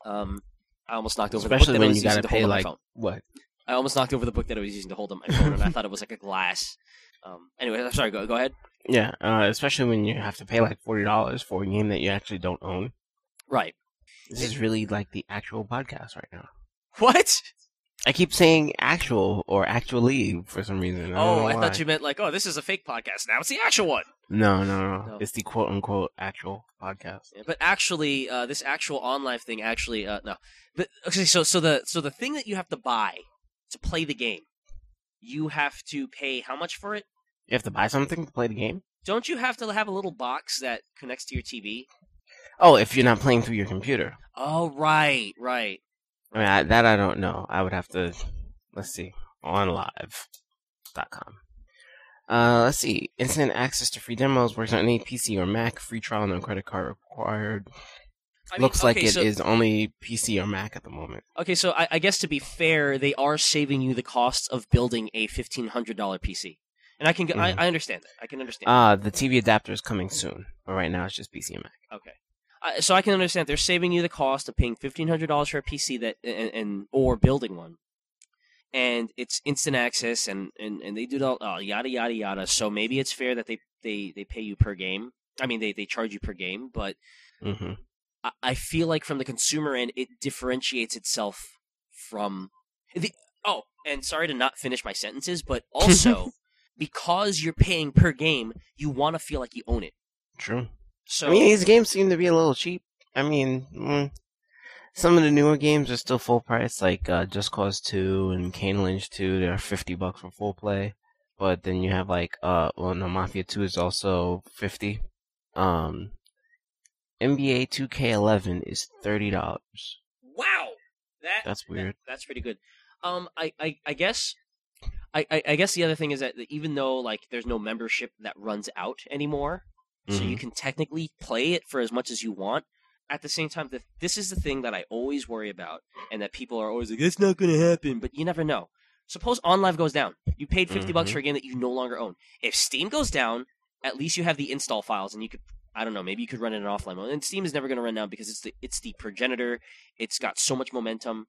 Um, I almost knocked over
Especially
the book that I
when
was
you
using
to
hold on
like
my phone.
what?
I almost knocked over the book that I was using to hold on my phone, and I thought it was like a glass. Um, anyway, I'm sorry. Go go ahead.
Yeah, uh, especially when you have to pay like forty dollars for a game that you actually don't own.
Right.
This is really like the actual podcast right now.
What?
I keep saying actual or actually for some reason. I
Oh, I
why.
thought you meant like, oh, this is a fake podcast. Now it's the actual one.
No, no, no,
No.
It's the quote unquote actual podcast.
Yeah, but actually, uh, this actual online thing actually, uh, no. But okay, so so the so the thing that you have to buy to play the game, you have to pay how much for it?
You have to buy something to play the game.
Don't you have to have a little box that connects to your TV?
Oh, if you're not playing through your computer.
Oh, right, right.
I mean, I, that I don't know. I would have to. Let's see. OnLive.com. Uh, let's see. Instant access to free demos works on any PC or Mac. Free trial, no credit card required.
I mean,
Looks like
okay,
it is
so-
only PC or Mac at the moment.
Okay, so I, I guess to be fair, they are saving you the costs of building a fifteen hundred dollar PC, and I can g I. I understand that. I can understand.
Ah, the TV adapter is coming soon, but right now it's just PC and Mac.
Okay. Uh, so I can understand they're saving you the cost of paying fifteen hundred dollars for a PC that and, and or building one, and it's instant access and and, and they do all oh, yada yada yada. So maybe it's fair that they they they pay you per game. I mean they they charge you per game, but
hmm
I, I feel like from the consumer end it differentiates itself from the oh and sorry to not finish my sentences, but <laughs> also because you're paying per game, you want to feel like you own it.
True.
So
I mean, these games seem to be a little cheap. I mean, mm, some of the newer games are still full price, like uh, Just Cause 2 and Kane Lynch 2. They're 50 bucks for full play. But then you have like, uh, well, no, Mafia 2 is also 50. Um, NBA 2K11 is $30.
wow, that
That's weird.
That- that's pretty good. Um, I, I, I guess, I, I, I guess the other thing is that even though like there's no membership that runs out anymore, so you
Mhm.
can technically play it for as much as you want. At the same time, the, this is the thing that I always worry about, and that people are always like, "It's not going to happen," but you never know. Suppose OnLive goes down. You paid 50 bucks
Mhm.
for a game that you no longer own. If Steam goes down, at least you have the install files, and you could. I don't know. Maybe you could run it in offline mode. And Steam is never going to run down because it's the it's the progenitor. It's got so much momentum.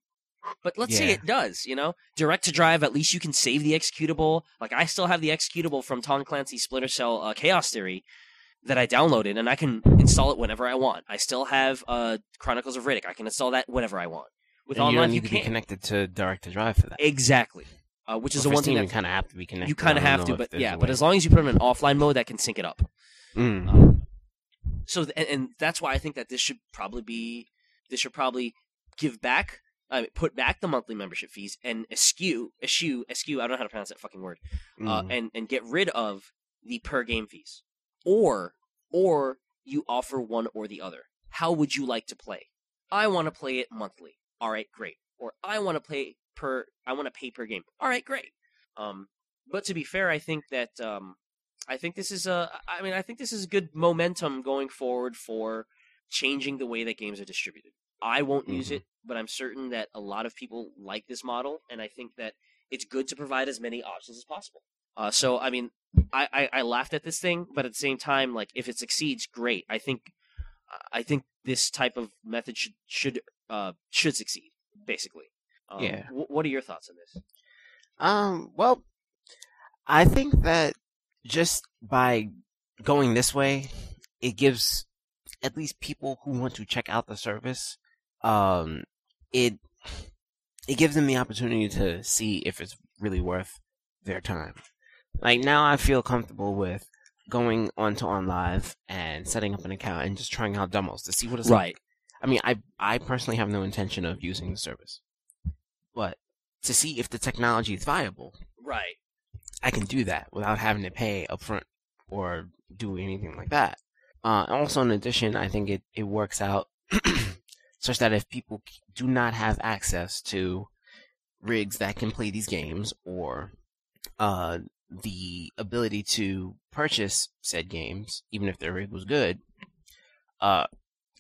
But let's say it does. You know, Direct2Drive. At least you can save the executable. Like I still have the executable from Tom Clancy's Splinter Cell uh, Chaos Theory that I downloaded, and I can install it whenever I want. I still have uh, Chronicles of Riddick. I can install that whenever I want. With
And you
online,
don't need
you
to be
can't.
connected to Direct2Drive for that.
Exactly. Uh, which is
Well,
the
for
one thing
Steam,
that
you kind of have to be connected.
you kind of
I don't
have to, but yeah, but
way.
as long as you put it in an offline mode, that can sync it up.
Mm.
Um, so, th- and, and that's why I think that this should probably be, this should probably give back, uh, put back the monthly membership fees and eschew, eschew, eschew. I don't know how to pronounce that fucking word. Uh,
Mm.
and and get rid of the per game fees, or or you offer one or the other. How would you like to play? I want to play it monthly. All right, great. Or I want to play per. I want to pay per game. All right, great. Um, but to be fair, I think that um, I think this is a. I mean, I think this is a good momentum going forward for changing the way that games are distributed. I won't use
Mhm.
it, but I'm certain that a lot of people like this model, and I think that it's good to provide as many options as possible. Uh, so, I mean, I, I, I laughed at this thing, but at the same time, like if it succeeds, great. I think I think this type of method should should uh, should succeed. Basically, um,
Yeah.
wh- what are your thoughts on this?
Um, well, I think that just by going this way, it gives at least people who want to check out the service, um, it it gives them the opportunity to see if it's really worth their time. Like now, I feel comfortable with going onto OnLive and setting up an account and just trying out demos to see what it's like. I mean, I I personally have no intention of using the service, but to see if the technology is viable,
Right.
I can do that without having to pay upfront or do anything like that. Uh, also, in addition, I think it, it works out <clears throat> such that if people do not have access to rigs that can play these games or uh, the ability to purchase said games, even if their rig was good, uh,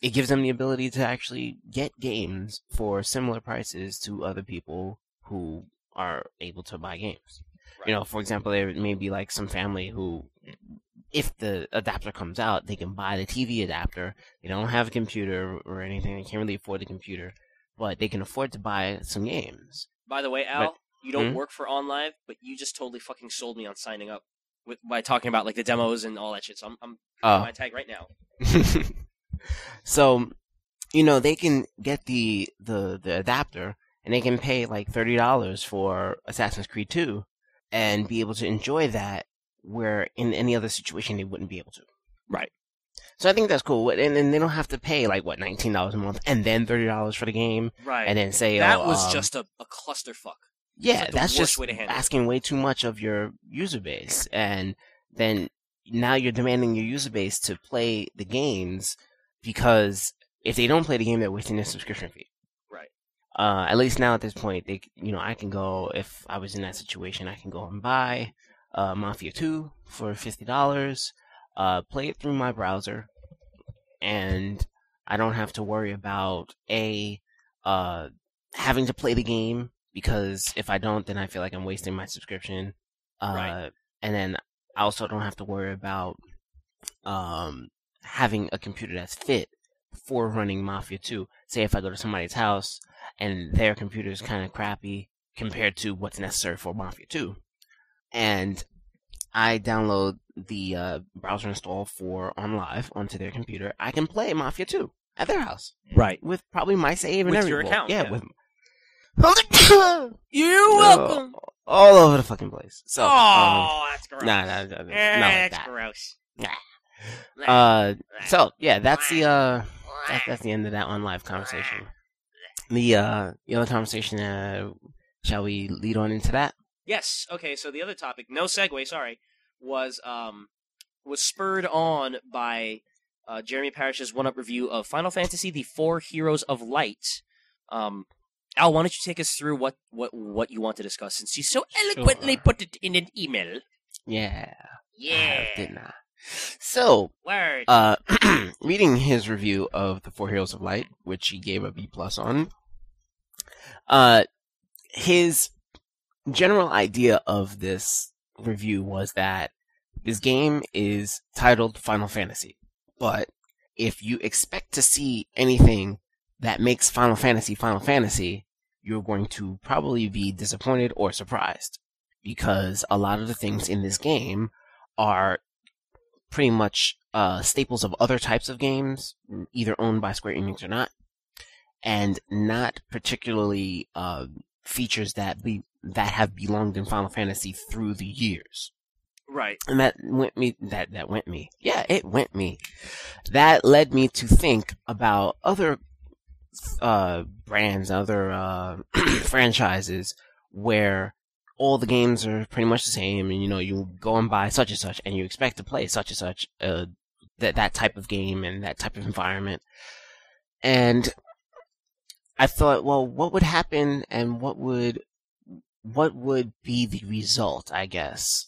it gives them the ability to actually get games for similar prices to other people who are able to buy games. You know, for example, there may be like some family who, if the adapter comes out, they can buy the TV adapter. They don't have a computer or anything. They can't really afford the computer, but they can afford to buy some games.
By the way, Al, you don't
Hmm?
work for OnLive, but you just totally fucking sold me on signing up with by talking about like the demos and all that shit. So I'm, I'm
Oh.
my tag right now. <laughs>
so, you know, they can get the, the, the adapter and they can pay like $30 for Assassin's Creed 2 and be able to enjoy that where in any other situation they wouldn't be able to.
Right.
So I think that's cool. And then they don't have to pay like what, $19 a month and then $30 for the game
Right.
and then say,
that
oh,
was
um,
just a, a clusterfuck.
Yeah,
like
that's just
handle it.
asking way too much of your user base, and then now you're demanding your user base to play the games because if they don't play the game, they're wasting their subscription fee.
Right.
Uh, at least now at this point, they, you know, I can go if I was in that situation, I can go and buy uh, Mafia Two for fifty dollars, uh, play it through my browser, and I don't have to worry about a uh, having to play the game because if I don't, then I feel like I'm wasting my subscription. Uh,
Right.
And then I also don't have to worry about um, having a computer that's fit for running Mafia 2. Say if I go to somebody's house and their computer is kind of crappy compared to what's necessary for Mafia 2, and I download the uh, browser install for OnLive onto their computer, I can play Mafia 2 at their house
Right.
with probably my save and
With your account,
yeah,
yeah.
with <coughs>
You're
welcome. all over the fucking place. So, um,
oh, that's gross.
nah, nah, nah, nah,
Eh,
not like
that's
that.
gross.
Uh, so yeah, that's the uh, that, that's the end of that OnLive conversation. The uh, the other conversation. Uh, shall we lead on into that?
Yes. Okay. So the other topic, no segue. Sorry, was um was spurred on by uh, Jeremy Parrish's one-up review of Final Fantasy: The Four Heroes of Light. Um, Al, why don't you take us through what what what you want to discuss since you so eloquently
Sure.
put it in an email?
Yeah,
Yeah.
have, didn't I? So,
Word.
uh, <clears throat> reading his review of the Four Heroes of Light, which he gave a B plus on, uh, his general idea of this review was that this game is titled Final Fantasy, but if you expect to see anything that makes Final Fantasy Final Fantasy, you're going to probably be disappointed or surprised because a lot of the things in this game are pretty much uh, staples of other types of games, either owned by Square Enix or not, and not particularly uh, features that be that have belonged in Final Fantasy through the years.
right.
And that went me that that went me. Yeah, it went me. That led me to think about other uh brands, other uh <clears throat> franchises where all the games are pretty much the same and you know you go and buy such and such and you expect to play such and such uh that that type of game and that type of environment. And I thought, well, what would happen and what would what would be the result, I guess,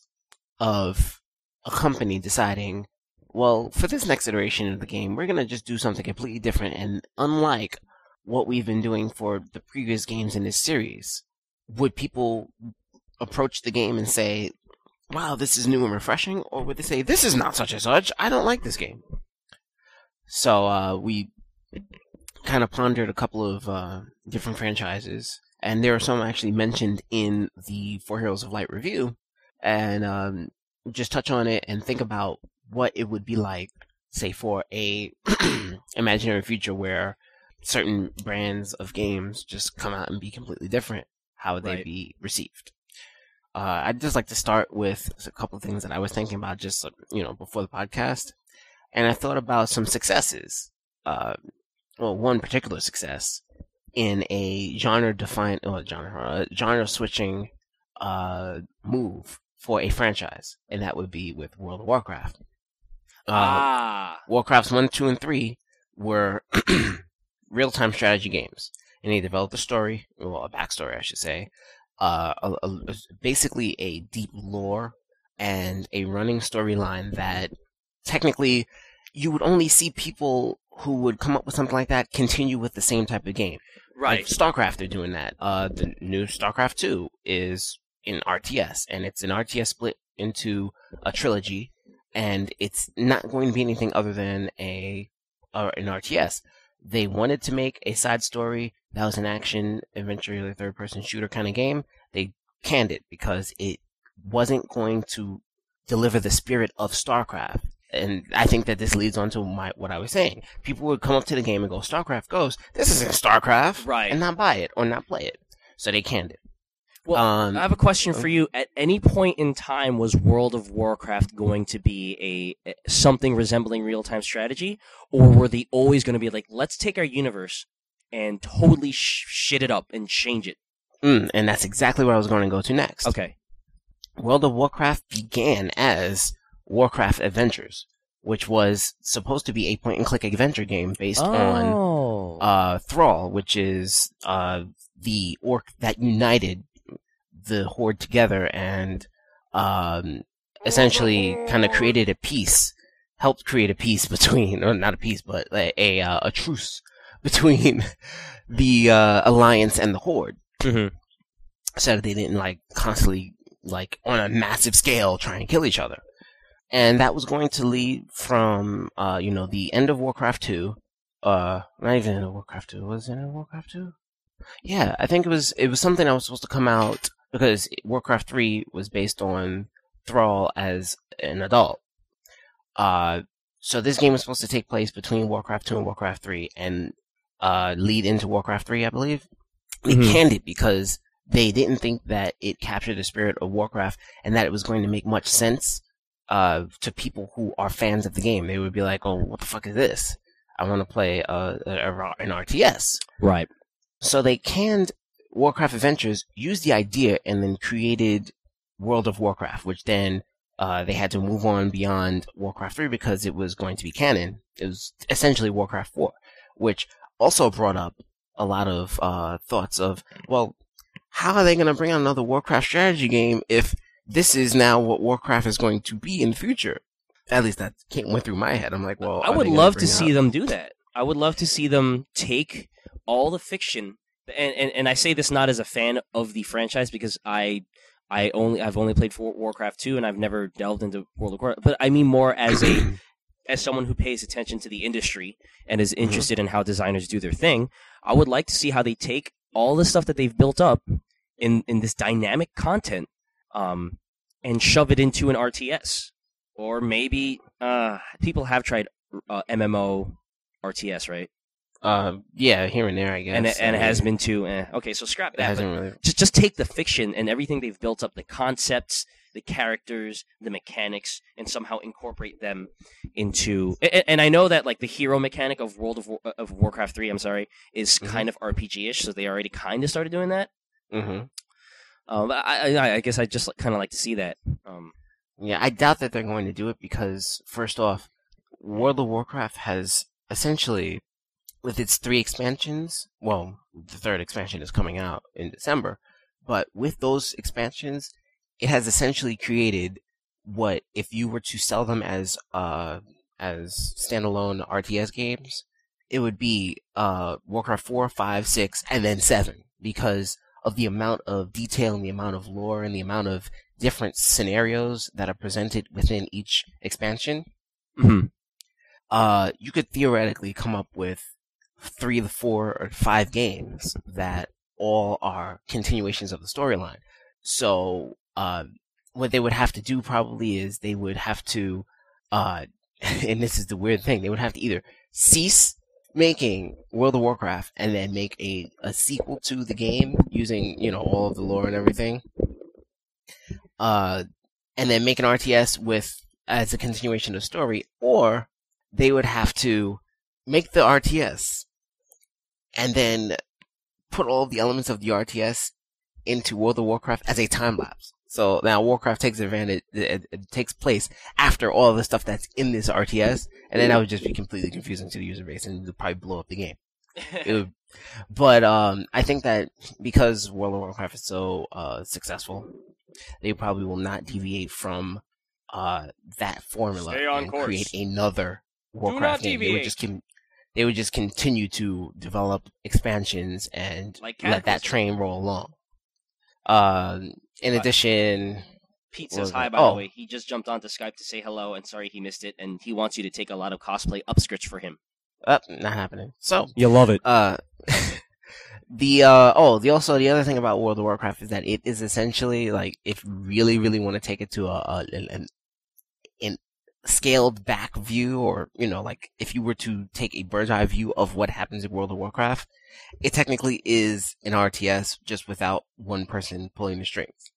of a company deciding, well, for this next iteration of the game, we're gonna just do something completely different and unlike what we've been doing for the previous games in this series. Would people approach the game and say, wow, this is new and refreshing? Or would they say, this is not such and such, I don't like this game? So, uh, we kind of pondered a couple of, uh, different franchises, and there are some actually mentioned in the Four Heroes of Light review, and, um, just touch on it and think about what it would be like, say, for a <clears throat> imaginary future where certain brands of games just come out and be completely different. How would they
Right.
be received? Uh, I'd just like to start with a couple of things that I was thinking about just, you know, before the podcast. And I thought about some successes. Uh, well, one particular success in a genre defined, or genre, uh, genre switching, uh, move for a franchise. And that would be with World of Warcraft. Uh,
ah.
Warcrafts 1, 2, and 3 were <clears throat> real time strategy games. And they developed a story, well, a backstory, I should say. Uh, a, a- basically a deep lore and a running storyline that technically you would only see people who would come up with something like that continue with the same type of game. Like
Right.
StarCraft are doing that. Uh, the new StarCraft 2 is in RTS, and it's an RTS split into a trilogy, and it's not going to be anything other than a uh, an RTS. They wanted to make a side story that was an action, adventure, third person shooter kind of game. They canned it because it wasn't going to deliver the spirit of StarCraft. And I think that this leads on to my what I was saying. People would come up to the game and go, "StarCraft goes. This isn't StarCraft,"
Right.
and not buy it or not play it. So they canned it.
Well,
um,
I have a question for you. At any point in time, was World of Warcraft going to be a, something resembling real time strategy, or were they always going to be like, let's take our universe and totally sh- shit it up and change it?
mm, and that's exactly what I was going to go to next.
Okay.
World of Warcraft began as Warcraft Adventures, which was supposed to be a point and click adventure game based on
Oh.
uh, Thrall, which is uh, the orc that united the horde together and um, essentially kind of created a peace, helped create a peace <laughs> between, or not a peace, but a a, uh, a truce <laughs> between the uh, alliance and the horde,
hmm
so that they didn't like constantly like on a massive scale try and kill each other. And that was going to lead from uh, you know, the end of Warcraft two, uh not even in Warcraft two, was it in Warcraft two? Yeah, I think it was it was something that was supposed to come out because Warcraft three was based on Thrall as an adult. Uh so this game was supposed to take place between Warcraft two and Warcraft three and uh lead into Warcraft three, I believe. They
Mhm.
canned it because they didn't think that it captured the spirit of Warcraft and that it was going to make much sense uh, to people who are fans of the game. They would be like, "Oh, what the fuck is this? I want to play uh, an RTS."
Right.
So they canned Warcraft Adventures, used the idea, and then created World of Warcraft, which then uh, they had to move on beyond Warcraft 3 because it was going to be canon. It was essentially Warcraft 4, which also brought up a lot of uh, thoughts of, well, how are they going to bring out another Warcraft strategy game if this is now what Warcraft is going to be in the future? At least that came, went through my head. I'm like, well,
I would love to see
out-
them do that. I would love to see them take all the fiction, and, and, and I say this not as a fan of the franchise because I I only I've only played for Warcraft two and I've never delved into World of Warcraft, but I mean more as a <clears throat> as someone who pays attention to the industry and is
Mm-hmm.
interested in how designers do their thing. I would like to see how they take all the stuff that they've built up in in this dynamic content, um, and shove it into an RTS or maybe uh, people have tried uh, MMO RTS, right?
Uh, yeah, here and there, I guess.
and it, and it has been too. Eh. Okay, so scrap that.
really.
just just take the fiction and everything they've built up, the concepts, the characters, the mechanics, and somehow incorporate them into. And, and I know that like the hero mechanic of World of War, of Warcraft three, I'm sorry, is
Mhm.
kind of RPG ish, so they already kind of started doing that.
hmm
Um, I, I I guess I just kind of like to see that. Um,
Yeah, I doubt that they're going to do it because, first off, World of Warcraft has essentially, with its three expansions, well, the third expansion is coming out in December, but with those expansions, it has essentially created what, if you were to sell them as, uh, as standalone RTS games, it would be, uh, Warcraft 4, 5, 6, and then 7, because of the amount of detail and the amount of lore and the amount of different scenarios that are presented within each expansion,
mhm.
uh, you could theoretically come up with three to four or five games that all are continuations of the storyline. So, uh, what they would have to do probably is they would have to, uh, <laughs> and this is the weird thing, they would have to either cease making World of Warcraft and then make a, a sequel to the game using, you know, all of the lore and everything. Uh, and then make an RTS with, as a continuation of the story, or they would have to make the RTS and then put all the elements of the RTS into World of Warcraft as a time lapse. So now Warcraft takes advantage, it, it takes place after all the stuff that's in this RTS, and then that would just be completely confusing to the user base and it would probably blow up the game. <laughs> Would, but um, I think that because World of Warcraft is so uh, successful, they probably will not deviate from uh, that formula and
course.
create another Warcraft game. They would
deviate.
just con- they would just continue to develop expansions and
Like
let that train roll along. Um, in
Right.
addition,
Pete
What
says hi, by
Oh.
the way. He just jumped onto Skype to say hello and sorry he missed it, and he wants you to take a lot of cosplay upscripts for him.
uh, not happening. So,
You love it.
uh, <laughs> the uh oh, the also the other thing about World of Warcraft is that it is essentially like if you really really want to take it to a, a an, an an scaled back view, or you know, like if you were to take a bird's eye view of what happens in World of Warcraft, it technically is an RTS just without one person pulling the strings.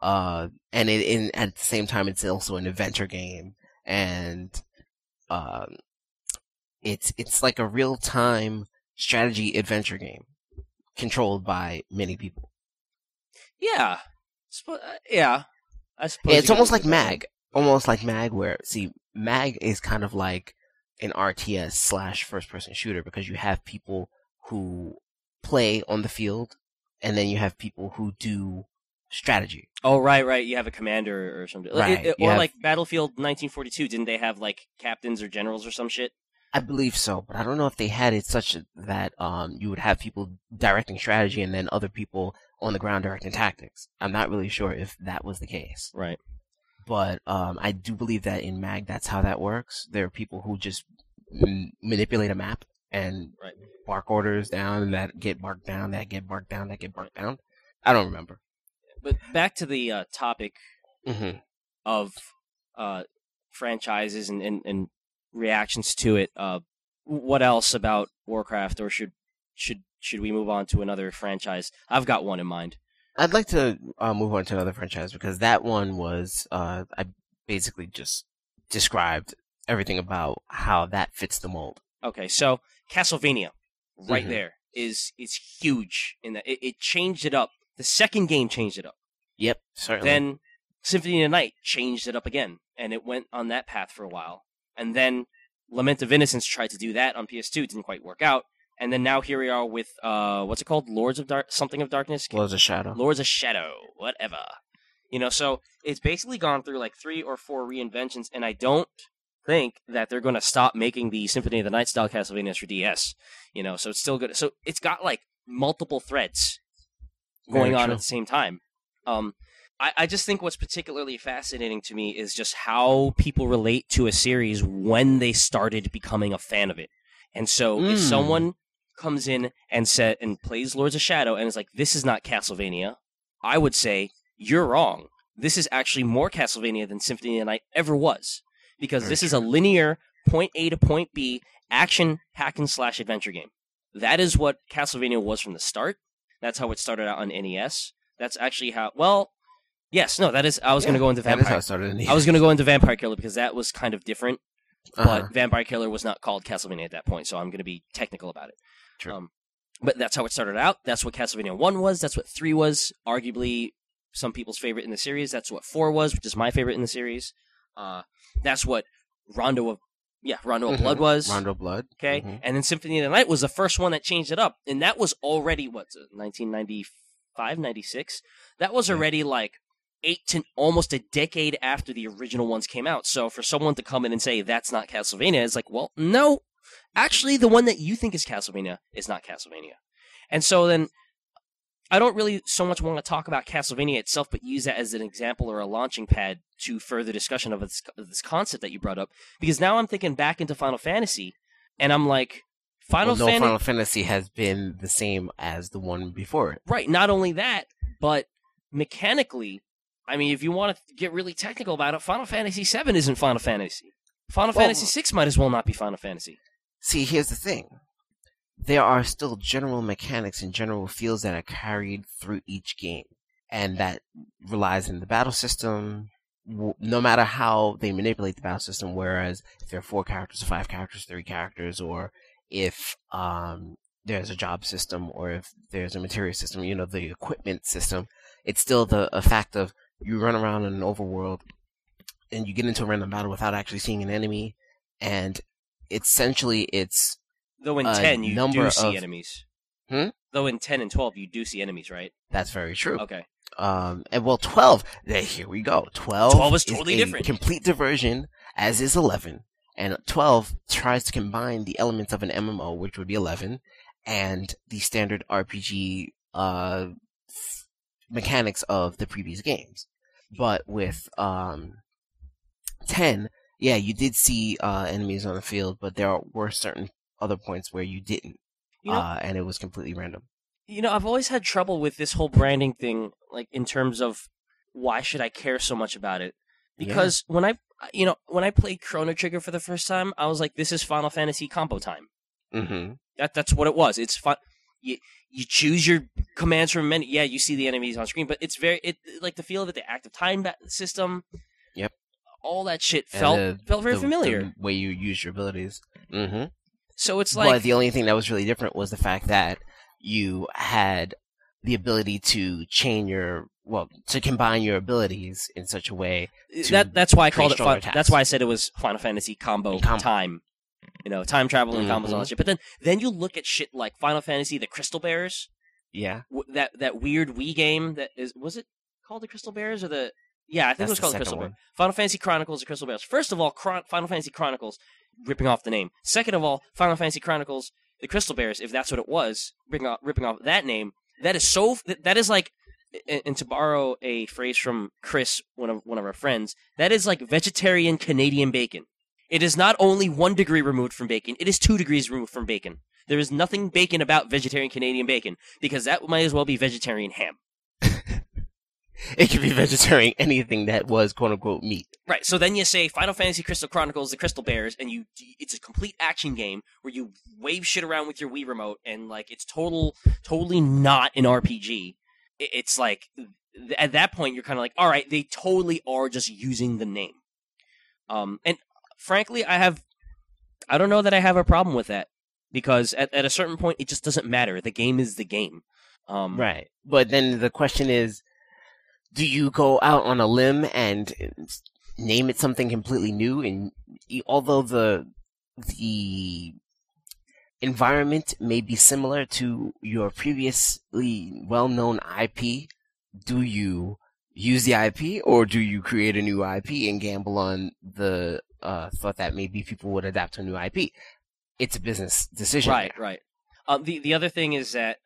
Uh, and it in at the same time, it's also an adventure game, and um, it's it's like a real time strategy adventure game controlled by many people.
Yeah. Sp- uh, yeah. I suppose
Yeah, it's almost like. Mag, almost like Mag, where see Mag is kind of like an RTS slash first person shooter because you have people who play on the field, and then you have people who do strategy.
Oh, right, right. You have a commander or something.
Right,
it-
you
or
have-
like Battlefield 1942. Didn't they have like captains or generals or some shit?
I believe so, but I don't know if they had it such that um you would have people directing strategy and then other people on the ground directing tactics. I'm not really sure if that was the case.
Right.
But um, I do believe that in Mag, that's how that works. There are people who just m- manipulate a map and
Right.
bark orders down that get barked down, that get barked down, that get barked down. I don't remember.
But back to the uh, topic
hmm
of uh, franchises and, and, and reactions to it. Uh, what else about Warcraft, or should should should we move on to another franchise? I've got one in mind.
I'd like to uh, move on to another franchise because that one was uh, I basically just described everything about how that fits the mold.
Okay, so Castlevania, right
Mhm.
there, is is huge in that it, it changed it up. The second game changed it up.
Yep, certainly.
Then Symphony of the Night changed it up again, and it went on that path for a while. And then Lament of Innocence tried to do that on PS2, didn't quite work out. And then now here we are with uh, what's it called? Lords of Dark, something of Darkness.
Lords of Shadow.
Lords of Shadow, whatever. You know, so it's basically gone through like three or four reinventions, and I don't think that they're going to stop making the Symphony of the Night style Castlevania for DS. You know, so it's still good. So it's got like multiple threads going
Very
on
true.
at the same time. Um, I, I just think what's particularly fascinating to me is just how people relate to a series when they started becoming a fan of it. And so if
Mm.
someone comes in and said and plays Lords of Shadow and is like, "This is not Castlevania," I would say you're wrong. This is actually more Castlevania than Symphony of the Night ever was, because
Very
this is a linear point A to point B action hack and slash adventure game. That is what Castlevania was from the start. That's how it started out on NES. That's actually how. Well, yes, no, that is. I was going to go into
That is how
Vampire.
it started. In the
I was going to go into Vampire Killer because that was kind of different
Uh-huh.
but Vampire Killer was not called Castlevania at that point, so I'm going to be technical about it.
True.
Um, but that's how it started out. That's what Castlevania 1 was. That's what 3 was. Arguably, some people's favorite in the series. That's what 4 was, which is my favorite in the series. Uh, that's what Rondo of yeah Rondo of
Mhm.
Blood was.
Rondo Blood.
Okay,
Mhm.
and then Symphony of the Night was the first one that changed it up, and that was already what 1995, 96. That was already like eight to almost a decade after the original ones came out. So for someone to come in and say that's not Castlevania, it's like, well, no, actually, the one that you think is Castlevania is not Castlevania. And so then. I don't really so much want to talk about Castlevania itself, but use that as an example or a launching pad to further discussion of this, this concept that you brought up. Because now I'm thinking back into Final Fantasy, and I'm like, Final
well, no
Fantasy.
Final Fantasy has been the same as the one before it.
Right. Not only that, but mechanically, I mean, if you want to get really technical about it, Final Fantasy VII isn't Final Fantasy. Final
Well-
Fantasy VI might as well not be Final Fantasy.
See, here's the thing. There are still general mechanics and general feels that are carried through each game, and that relies in the battle system. No matter how they manipulate the battle system, whereas if there are four characters, five characters, three characters, or if um, there's a job system, or if there's a materia system, you know, the equipment system, it's still the a fact of you run around in an overworld and you get into a random battle without actually seeing an enemy, and essentially it's
Though in 10, you
number
do see
of-
enemies.
Hmm?
Though in 10 and 12, you do see enemies, right?
that's very true.
Okay.
Um, and well, twelve. There, here we go. Twelve.
12 is totally
a
different.
Complete diversion, as is eleven. And twelve tries to combine the elements of an MMO, which would be eleven, and the standard RPG uh, f- mechanics of the previous games. But with um, ten, yeah, you did see uh, enemies on the field, but there were certain other points where you didn't,
You know,
uh, and it was completely random.
you know, I've always had trouble with this whole branding thing, like in terms of why should I care so much about it?
Yeah.
Because when I, you know, when I played Chrono Trigger for the first time, I was like, this is Final Fantasy combo time.
Mm-hmm.
That that's what it was. It's fun. You you choose your commands from a menu. Yeah, you see the enemies on screen, but it's very it like the feel of it, the active time system.
Yep.
All that shit felt
the-
felt very
the-
familiar.
The way you use your abilities. Mm-hmm.
so it's
but
like
the only thing that was really different was the fact that you had the ability to chain your well to combine your abilities in such a way. to
that that's why I called it.
stronger
Fin- that's why I said it was Final Fantasy combo
Com-
time. You know, time travel and combos and all that shit. But then then you look at shit like Final Fantasy, the Crystal Bears,
Yeah,
w- that that weird Wii game that is was it called the Crystal Bears or the yeah I think
That's
it was called Crystal
one.
Bears. Final Fantasy Chronicles, the Crystal Bears. First of all, Chron- Final Fantasy Chronicles, ripping off the name. Second of all, Final Fantasy Chronicles, the Crystal Bears, if that's what it was, ripping off, ripping off that name. That is so. that- That is like, and and to borrow a phrase from Chris, one of one of our friends, that is like vegetarian Canadian bacon. It is not only one degree removed from bacon; it is two degrees removed from bacon. There is nothing bacon about vegetarian Canadian bacon because that might as well be vegetarian ham. <laughs>
it could be vegetarian <laughs> anything that was quote unquote meat.
Right. So then you say Final Fantasy Crystal Chronicles: The Crystal Bears, and you it's a complete action game where you wave shit around with your Wii remote, and like it's total, totally not an RPG. It's like at that point you're kind of like, all right, they totally are just using the name. Um, and frankly, I have, I don't know that I have a problem with that because at, at a certain point, it just doesn't matter. The game is the game. Um,
Right. But then the question is, do you go out on a limb and name it something completely new? And although the the environment may be similar to your previously well-known IP, do you use the IP or do you create a new IP and gamble on the uh, thought that maybe people would adapt to a new IP? It's a business decision.
Right,
there.
right. Um, the the other thing is that,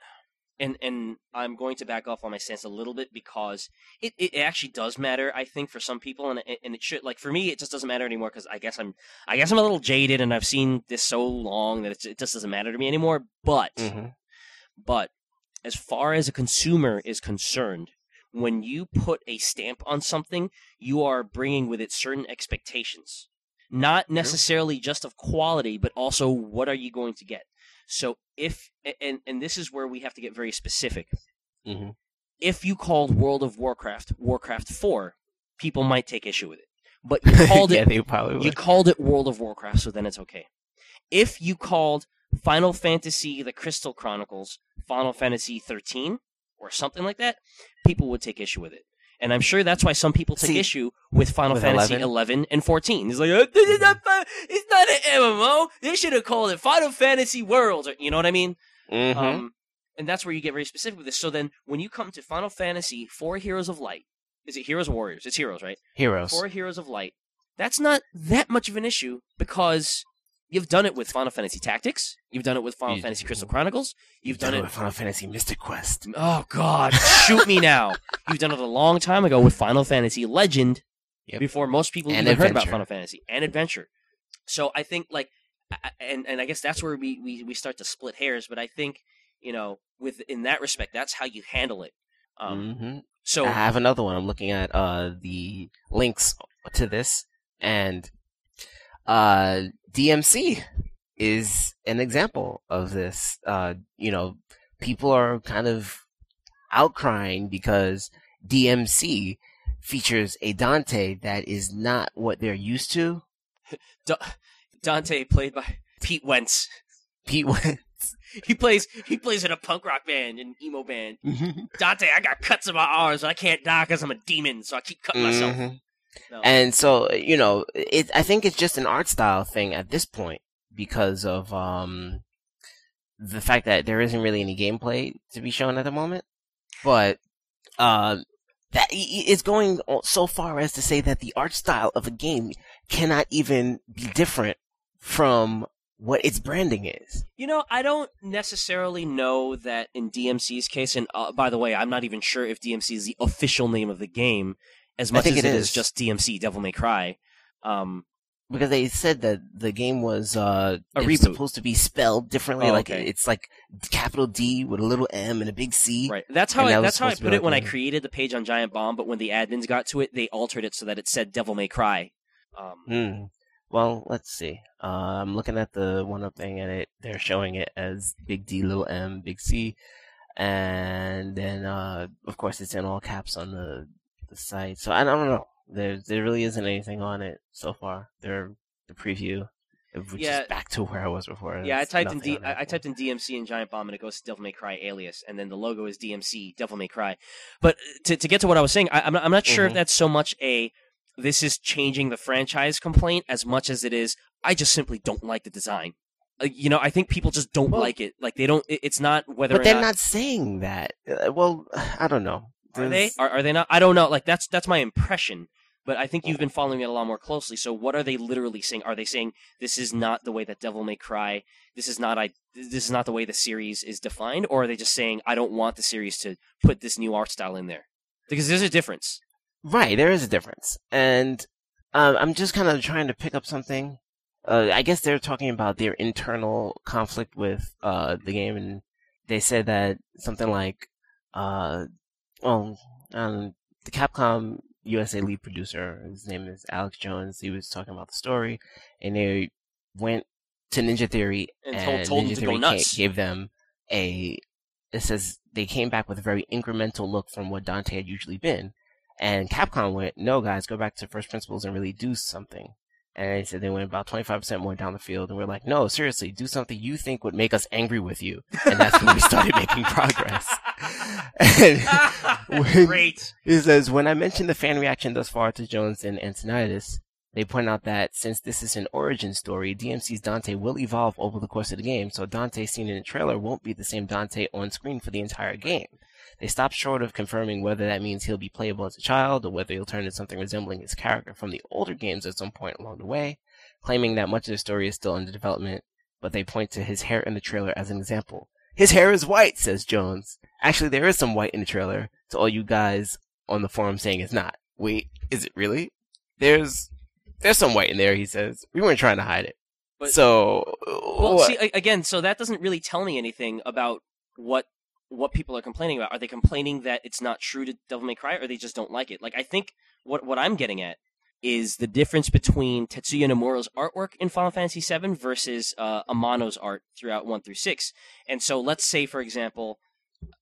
and and I'm going to back off on my stance a little bit because it, it actually does matter. I think for some people, and it, and it should like for me, it just doesn't matter anymore because I guess I'm I guess I'm a little jaded and I've seen this so long that it's, it just doesn't matter to me anymore. But
Mhm.
but as far as a consumer is concerned, when you put a stamp on something, you are bringing with it certain expectations. Not necessarily just of quality, but also what are you going to get. So if and and this is where we have to get very specific.
Mhm.
If you called World of Warcraft Warcraft 4, people might take issue with it. But you <laughs> called
yeah,
it you called it World of Warcraft, so then it's okay. If you called Final Fantasy The Crystal Chronicles Final Fantasy 13 or something like that, people would take issue with it. And I'm sure that's why some people take
See,
issue with Final
with
Fantasy
11?
11 and 14. It's like, "Uh, this is not, it's not an MMO. They should have called it Final Fantasy Worlds. Or, you know what I mean?
Mhm.
Um, and that's where you get very specific with this. So then when you come to Final Fantasy 4 Heroes of Light, is it Heroes or Warriors? It's Heroes, right?
Heroes.
for Heroes of Light, that's not that much of an issue because you've done it with Final Fantasy Tactics, you've done it with Final
You-
Fantasy Crystal Chronicles, you've done it.
with Final Fantasy Mystic Quest.
Oh God, shoot me now! <laughs> You've done it a long time ago with Final Fantasy Legend,
Yep.
before most people
And
even heard about Final Fantasy and Adventure. So I think like, and and I guess that's where we, we we start to split hairs. But I think you know, with in that respect, that's how you handle it. Um,
hmm
So
I have another one. I'm looking at uh the links to this, and uh DMC is an example of this. Uh, you know, people are kind of outcrying because DMC features a Dante that is not what they're used to. <laughs>
Da- Dante played by Pete Wentz.
Pete Wentz. <laughs>
He plays he plays in a punk rock band an emo band. Dante, I got cuts in my arms, but I can't die because I'm a demon, so I keep cutting myself. No.
And so, you know, it, I think it's just an art style thing at this point because of, um, the fact that there isn't really any gameplay to be shown at the moment. But, uh, that i- i- going so far as to say that the art style of a game cannot even be different from what its branding is.
You know, I don't necessarily know that in DMC's case, and uh, by the way, I'm not even sure if DMC is the official name of the game, as much as
it
is
is.
just DMC Devil May Cry. Um,
Because they said that the game was, uh,
A reboot.
supposed to be spelled differently.
Oh,
like,
okay.
it's like capital D with a little M and a big C.
right. That's how I,
that
that's how I
supposed to be
put it
like
when I created the page on Giant Bomb, but when the admins got to it, they altered it so that it said Devil May Cry. Um,
Hmm. Well, let's see. Uh, I'm looking at the one up thing, and it they're showing it as big D, little M, big C, and then uh, of course it's in all caps on the the site. So I don't know. There there really isn't anything on it so far. They're the preview, which
Yeah.
is back to <laughs> where I was before.
Yeah, I typed in D- I, typed in DMC and Giant Bomb, and it goes to Devil May Cry Alias, and then the logo is DMC Devil May Cry. But uh, to to get to what I was saying, I, I'm not, I'm not sure if
Mhm.
that's so much a this is changing the franchise complaint as much as it is I just simply don't like the design. Uh, you know, I think people just don't
Well-
like it. Like they don't. It, it's not whether
But they're
not,
not saying that. Uh, well, <sighs> I don't know.
Are they are, are they not. I don't know. Like that's that's my impression. But I think you've been following it a lot more closely. So what are they literally saying? Are they saying this is not the way that Devil May Cry? This is not I. This is not the way the series is defined, or are they just saying I don't want the series to put this new art style in there? Because there's a difference.
Right, there is a difference, and um, I'm just kind of trying to pick up something. Uh, I guess they're talking about their internal conflict with uh, the game, and they said that something like, uh, well, um, the Capcom USA lead producer, his name is Alex Jones. He was talking about the story, and they went to Ninja Theory,
And
and,
told- told
Ninja
them to
Theory
go nuts.
gave them a. It says they came back with a very incremental look from what Dante had usually been. And Capcom went, no, guys, go back to first principles and really do something. And they said they went about 25% more down the field. And we're like, no, seriously, do something you think would make us angry with you. And that's when we started making progress. And when-
Great.
it says, when I mentioned the fan reaction thus far to Jones and Antoniades, they point out that since this is an origin story, DMC's Dante will evolve over the course of the game, so Dante seen in the trailer won't be the same Dante on screen for the entire game. They stop short of confirming whether that means he'll be playable as a child or whether he'll turn into something resembling his character from the older games at some point along the way, claiming that much of the story is still under development, but they point to his hair in the trailer as an example. His hair is white, says Jones. Actually, there is some white in the trailer, to all you guys on the forum saying it's not. Wait, is it really? There's there's some white in there, he says. We weren't trying to hide it.
But-
so
Well,
what?
see again, so that doesn't really tell me anything about what what people are complaining about. Are they complaining that it's not true to Devil May Cry, or they just don't like it? Like I think what what I'm getting at is the difference between Tetsuya Nomura's artwork in Final Fantasy VII versus uh, Amano's art throughout one through six. And so, let's say, for example,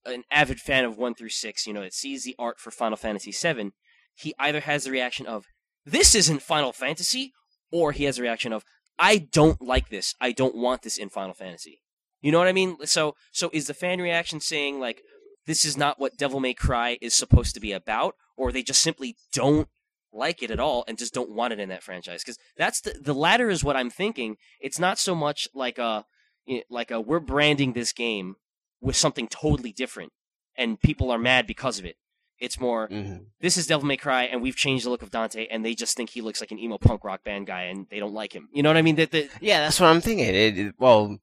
an avid fan of one through six, you know, that sees the art for Final Fantasy VII, he either has the reaction of "This isn't Final Fantasy," or he has the reaction of I don't like this. I don't want this in Final Fantasy. You know what I mean? So so is the fan reaction saying like this is not what Devil May Cry is supposed to be about or they just simply don't like it at all and just don't want it in that franchise cuz that's the the latter is what I'm thinking. It's not so much like a like a we're branding this game with something totally different and people are mad because of it. It's more
Mhm.
this is Devil May Cry, and we've changed the look of Dante, and they just think he looks like an emo punk rock band guy, and they don't like him. You know what I mean? That that
Yeah, that's what I'm thinking. It, it- well,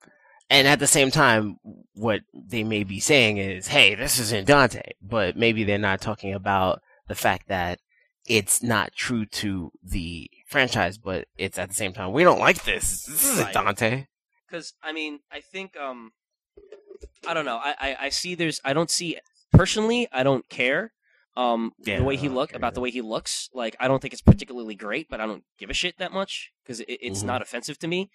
and at the same time, what they may be saying is, "Hey, this isn't Dante," but maybe they're not talking about the fact that it's not true to the franchise, but it's at the same time we don't like this. This isn't
Right.
Dante.
because I mean, I think um, I don't know. I, I I see there's I don't see personally. I don't care. Um,
Yeah,
the way he look about the way he looks, like I don't think it's particularly great, but I don't give a shit that much because it, it's
Mhm.
not offensive to me.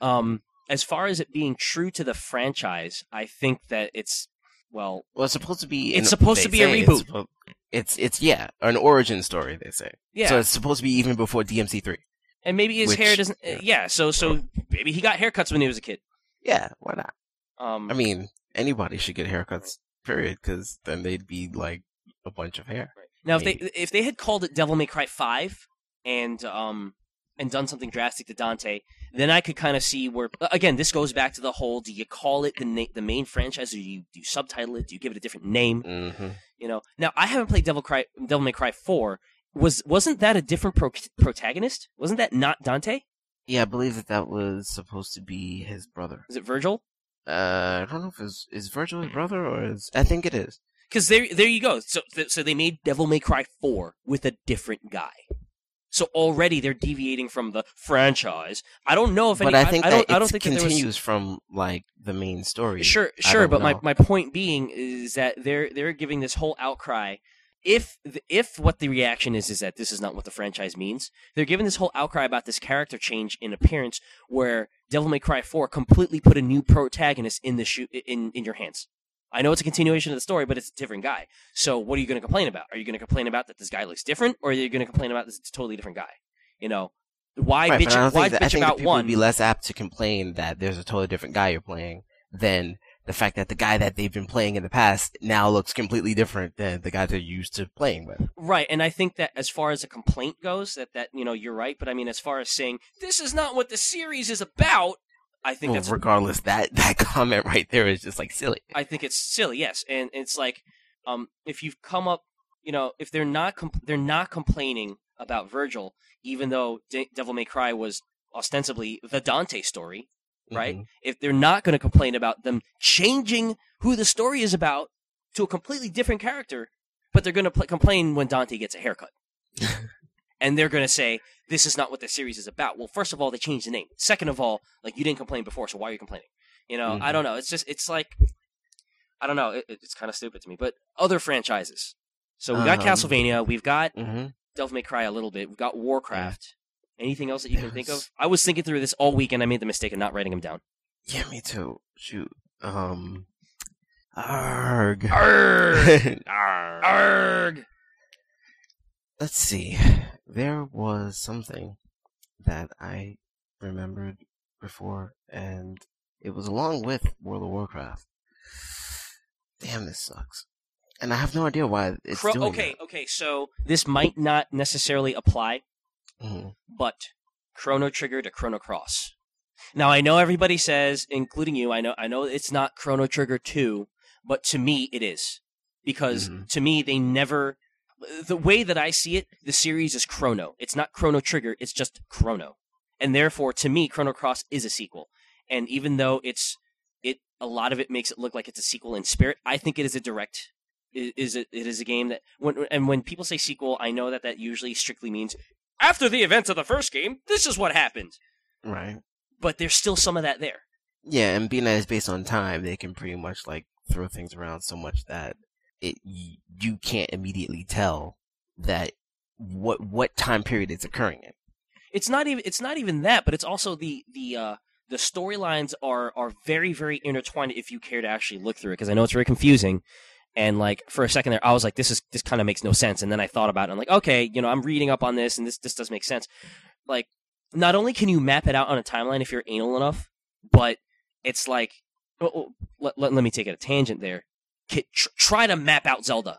Um, as far as it being true to the franchise, I think that it's well,
Well, it's supposed to be.
It's
an-
supposed to be a reboot.
It's, it's it's yeah, an origin story. They say.
yeah.
So it's supposed to be even before DMC three.
and maybe his
which-
hair doesn't.
yeah.
Yeah. So so maybe he got haircuts when he was a kid.
Yeah, why not?
Um,
I mean, anybody should get haircuts. Period. Because then they'd be like a bunch of hair.
Now, if they if they had called it Devil May Cry Five and um and done something drastic to Dante, then I could kind of see where again this goes back to the whole: do you call it the na- the main franchise, or do you do you subtitle it? Do you give it a different name?
Mm-hmm.
You know. Now I haven't played Devil Cry Devil May Cry Four. Was wasn't that a different pro- protagonist? Wasn't that not Dante?
Yeah, I believe that that was supposed to be his brother.
Is it Vergil?
Uh, I don't know if it's is Vergil his brother or is I think it is.
Because there, there you go. So, th- so they made Devil May Cry four with a different guy. So already they're deviating from the franchise. I don't know if any, but.
I think
I,
that
don't. I don't
it
think there was-
continues from like the main story.
Sure, sure. But my, my point being is that they're they're giving this whole outcry. If if what the reaction is is that this is not what the franchise means, they're giving this whole outcry about this character change in appearance, where Devil May Cry Four completely put a new protagonist in the shoe in in your hands. I know it's a continuation of the story, but it's a different guy. So what are you going to complain about? Are you going to complain about that this guy looks different, or are you going to complain about this it's a totally different guy? You know, why
Right,
bitch?
I
Why
think that, I think
about
people
one?
would be less apt to complain that there's a totally different guy you're playing than the fact that the guy that they've been playing in the past now looks completely different than the guy they're used to playing with.
Right, and I think that as far as a complaint goes, that that you know you're right. But I mean, as far as saying this is not what the series is about, I think
Well,
that's
regardless, that <laughs> that comment right there is just like silly.
I think it's silly. Yes, and it's like um, if you've come up, you know, if they're not compl- they're not complaining about Vergil, even though De- Devil May Cry was ostensibly the Dante story. Right?
Mhm.
If they're not going to complain about them changing who the story is about to a completely different character, but they're going to pl- complain when Dante gets a haircut. <laughs> and they're going to say, this is not what the series is about. Well, first of all, they changed the name. Second of all, like, you didn't complain before, so why are you complaining? You know, I
Mhm.
don't know. It's just, it's like, I don't know. It, it's kind of stupid to me. But other franchises. So we got
Um,
Castlevania. We've got
hmm
Devil May Cry a little bit. We've got Warcraft. Anything else that you can think of? I was thinking through this all week, and I made the mistake of not writing them down.
Yeah, me too. Shoot. Um. Arg.
Arg! <laughs> Arg!
Let's see. There was something that I remembered before, and it was along with World of Warcraft. Damn, this sucks. And I have no idea why it's
Chro-
doing
okay, okay. So this might not necessarily apply,
that. Mhm.
but Chrono Trigger to Chrono Cross. Now I know everybody says, including you, I know I know it's not Chrono Trigger 2, but to me it is. Because
Mhm.
to me they never the way that I see it, the series is Chrono. It's not Chrono Trigger, it's just Chrono. And therefore to me Chrono Cross is a sequel. And even though it's it a lot of it makes it look like it's a sequel in spirit, I think it is a direct it is it, it is a game that when and when people say sequel, I know that that usually strictly means after the events of the first game, this is what happened.
Right.
But there's still some of that there.
Yeah, and being that it's based on time, they can pretty much like throw things around so much that it you can't immediately tell that what what time period it's occurring in.
It's not even it's not even that, but it's also the the uh the storylines are are very very intertwined if you care to actually look through it because I know it's very confusing. And like for a second there, I was like, "This is this kind of makes no sense." And then I thought about it. And I'm like, "Okay, you know, I'm reading up on this, and this this does make sense." Like, not only can you map it out on a timeline if you're anal enough, but it's like, oh, oh, let, let, let me take it a tangent there. Ki- tr- try to map out Zelda.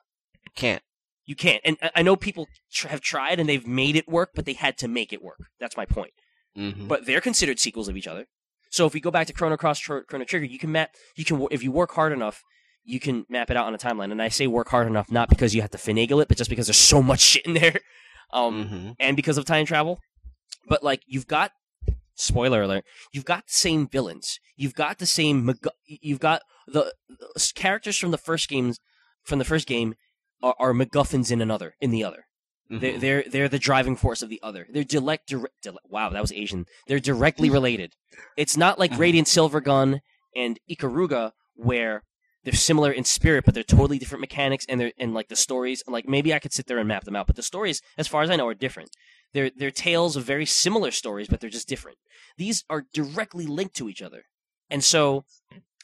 Can't.
You can't. And I- I know people tr- have tried and they've made it work, but they had to make it work. That's my point.
Mm-hmm.
But they're considered sequels of each other. So if we go back to Chrono Cross, Tro- Chrono Trigger, you can map. You can, if you work hard enough, you can map it out on a timeline. And I say work hard enough, not because you have to finagle it, but just because there's so much shit in there, um,
mm-hmm.
and because of time travel. But like, you've got spoiler alert, you've got the same villains. You've got the same. You've got the, characters from the first games. From the first game are, are MacGuffins in another, in the other.
Mm-hmm.
They're, they're they're the driving force of the other. They're direct, direct, wow, that was Asian. They're directly related. It's not like
Mhm.
Radiant Silvergun and Ikaruga where they're similar in spirit, but they're totally different mechanics and they're and like the stories. Like maybe I could sit there and map them out, but the stories, as far as I know, are different. They're they're tales of very similar stories, but they're just different. These are directly linked to each other, and so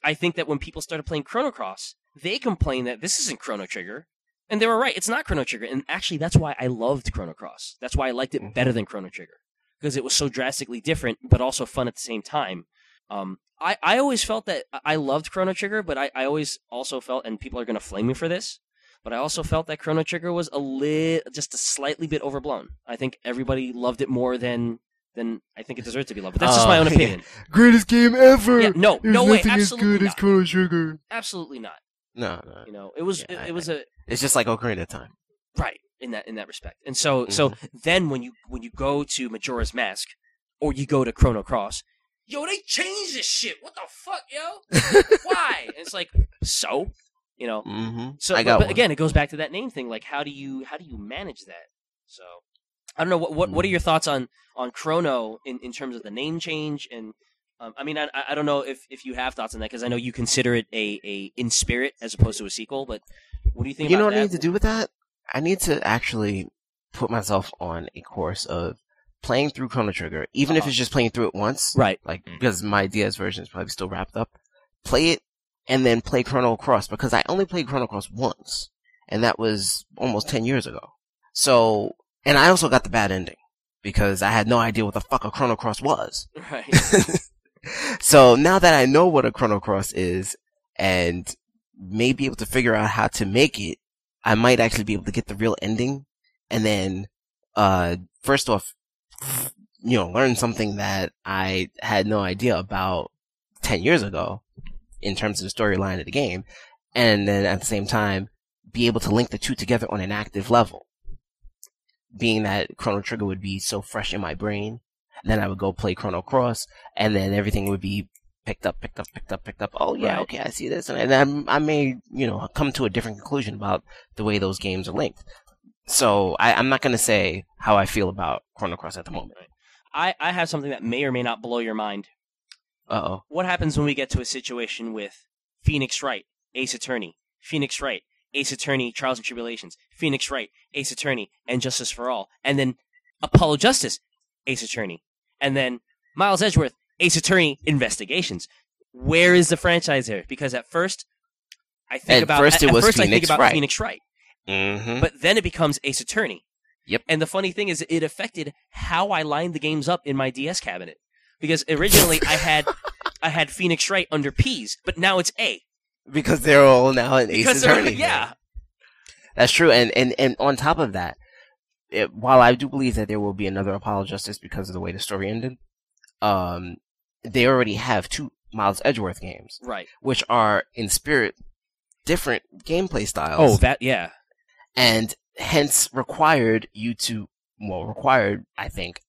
I think that when people started playing Chrono Cross, they complained that this isn't Chrono Trigger. And they were right. It's not Chrono Trigger. And actually, that's why I loved Chrono Cross. That's why I liked it better than Chrono Trigger. Because it was so drastically different, but also fun at the same time. Um, I, I always felt that I loved Chrono Trigger, but I, I always also felt, and people are going to flame me for this, but I also felt that Chrono Trigger was a lit, just a slightly bit overblown. I think everybody loved it more than than I think it deserved to be loved. But that's just
Oh,
my own <laughs>
yeah.
opinion.
Greatest game ever.
Yeah, no,
There's
no way,
nothing as
absolutely
good as
not.
Chrono Trigger.
Absolutely not.
No, no.
You know, it was
Yeah,
it,
I-
it was a
It's just like Ocarina of Time.
right in that in that respect. And so so mm-hmm. then when you when you go to Majora's Mask or you go to Chrono Cross, yo, they changed this shit. What the fuck, yo? <laughs> Why? And it's like so, you know.
Mm-hmm.
So
I got
but
one.
again, it goes back to that name thing. Like, how do you how do you manage that? So I don't know. What what, what are
Mm.
your thoughts on on Chrono in, in terms of the name change and um, I mean, I, I don't know if, if you have thoughts on that because I know you consider it a, a in spirit as opposed to a sequel. But what do you think?
You know what I need to do with that? I need to actually put myself on a course of playing through Chrono Trigger, even if
Uh-huh.
it's just playing through it once.
Right.
Like because my DS version is probably still wrapped up. Play it and then play Chrono Cross because I only played Chrono Cross once, and that was almost ten years ago. So, and I also got the bad ending because I had no idea what the fuck a Chrono Cross was.
Right. <laughs>
so now that I know what a Chrono Cross is and may be able to figure out how to make it, I might actually be able to get the real ending and then, uh, first off, you know, learn something that I had no idea about 10 years ago in terms of the storyline of the game. And then at the same time, be able to link the two together on an active level. Being that Chrono Trigger would be so fresh in my brain, then I would go play Chrono Cross, and then everything would be picked up, picked up, picked up, picked up. Oh yeah,
Right.
okay, I see this, and then I may, you know, come to a different conclusion about the way those games are linked. So I, I'm not gonna say how I feel about Chrono Cross at the moment.
I, I have something that may or may not blow your mind.
Uh oh.
What happens when we get to a situation with Phoenix Wright, Ace Attorney, Phoenix Wright, Ace Attorney, Trials and Tribulations, Phoenix Wright, Ace Attorney, and Justice for All, and then Apollo Justice, Ace Attorney, and then Miles Edgeworth, Ace Attorney, Investigations. Where is the franchise there? Because at first, I think
At
about
first
at,
it
at
was
first I think
Phoenix
about
Wright.
Phoenix Wright,
Mm-hmm.
but then it becomes Ace Attorney.
Yep.
And the funny thing is, it affected how I lined the games up in my DS cabinet because originally I had <laughs> I had Phoenix Wright under P's, but now it's A
because they're all now in Ace
because
Attorney.
yeah,
That's true, and and and on top of that, it, while I do believe that there will be another Apollo Justice because of the way the story ended, um, they already have two Miles Edgeworth games,
right.
which are in spirit different gameplay styles.
Oh, that yeah.
and hence required you to well required I think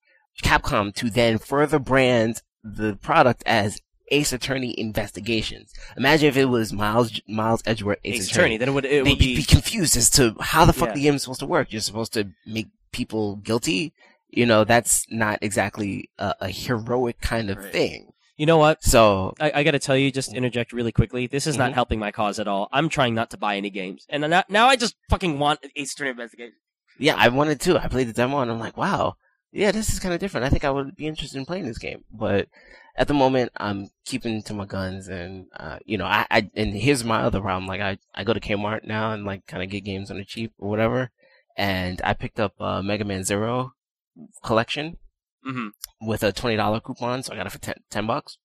Capcom to then further brand the product as Ace Attorney Investigations. Imagine if it was Miles Miles Edgeworth Ace,
Ace Attorney. Then it would it would be
be confused as to how the fuck
Yeah.
the game is supposed to work. You're supposed to make people guilty. You know, that's not exactly a, a heroic kind of
Right.
thing.
you know what.
So,
I, I got to tell you, just interject really quickly. This is not
Mhm.
helping my cause at all. I'm trying not to buy any games, and now, now I just fucking want Ace Attorney Investigation.
yeah, I wanted to. I played the demo and I'm like, wow, yeah, this is kind of different. I think I would be interested in playing this game. But at the moment, I'm keeping to my guns and, uh, you know, I, I, and here's my other problem. Like, I, I go to Kmart now and like kind of get games on the cheap or whatever. And I picked up, uh, Mega Man Zero collection.
hmm
with a twenty dollar coupon, so I got it for 10, 10 bucks.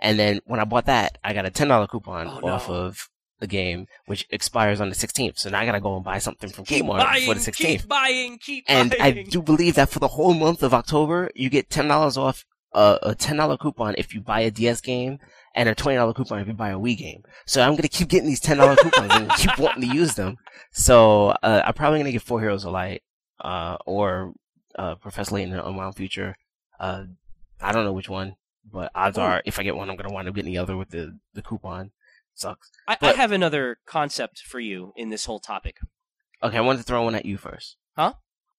And then when I bought that, I got a ten dollar coupon
Oh, no.
off of the game, which expires on the sixteenth. So now I gotta go and buy something from
Keep
Kmart
buying,
before the sixteenth.
keep buying, keep
And
buying.
I do believe that for the whole month of October, you get ten dollars off uh, a ten dollar coupon if you buy a DS game, and a twenty dollar coupon if you buy a Wii game. So I'm gonna keep getting these ten dollar coupons and keep wanting to use them. So uh, I'm probably gonna get Four Heroes of Light, uh, or uh, Professor Layton in the Unwound Future. Uh, I don't know which one, but odds
Ooh.
are if I get one, I'm gonna wind up getting the other with the the coupon. Sucks.
I, I have another concept for you in this whole topic.
Okay, I wanted to throw one at you first.
Huh?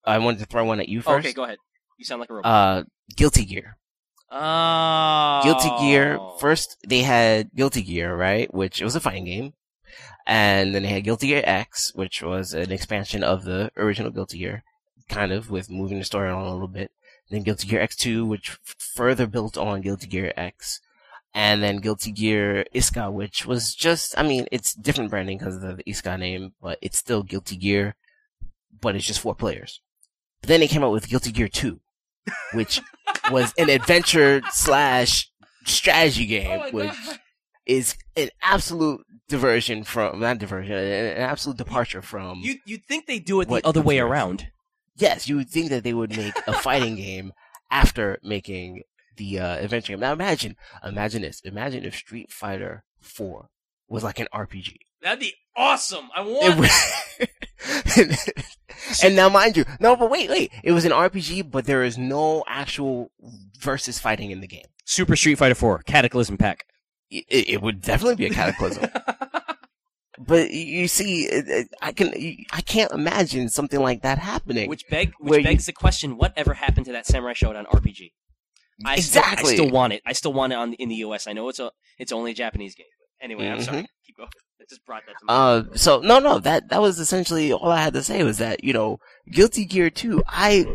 I wanted to throw one at you
Oh,
first.
okay, go ahead. You sound like a robot.
Uh, Guilty Gear.
oh,
Guilty Gear. First, they had Guilty Gear, right? Which it was a fighting game. And then they had Guilty Gear X, which was an expansion of the original Guilty Gear, kind of, with moving the story on a little bit. Then Guilty Gear X2, which f- further built on Guilty Gear X. And then Guilty Gear Isuka, which was just, I mean, it's different branding because of the Isuka name, but it's still Guilty Gear, but it's just four players. But then they came out with Guilty Gear 2, which was an adventure slash strategy <laughs>
Oh
game, which is an absolute diversion from not diversion, an an absolute departure from.
You you'd think they do it the other way around.
yes, you would think that they would make a fighting <laughs> game after making the uh, adventure game. Now imagine, imagine this. Imagine if Street Fighter Four was like an RPG.
That'd be awesome. I
It
want.
would- <laughs> and now, mind you, no, but wait, wait. It was an RPG, but there is no actual versus fighting in the game.
Super Street Fighter 4 Cataclysm Pack.
It, it would definitely be a cataclysm. <laughs> but you see, it- it- I can, I can't imagine something like that happening.
which beg
Where
which
you-
begs the question: Whatever happened to that Samurai Shodown RPG? I
exactly.
Still, I still want it. I still want it on in the US. I know it's a it's only a Japanese game. But anyway, I'm sorry. <laughs> Keep going. I just brought that to mind.
Uh, so no, no, that that was essentially all I had to say was that you know, Guilty Gear Two, I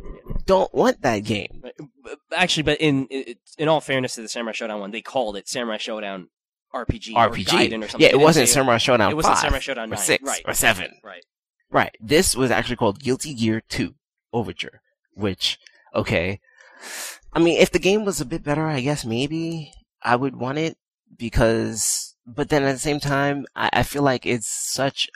don't want that game.
Actually, but in in all fairness to the Samurai Shodown one, they called it Samurai Shodown RPG, or
RPG,
or something.
yeah, it wasn't Samurai Shodown
It wasn't Samurai Shodown
or
9.
six
right?
or seven.
Right.
Right. This was actually called Guilty Gear 2 Overture, which, okay. I mean, if the game was a bit better, I guess maybe I would want it because, but then at the same time, I, I feel like it's such,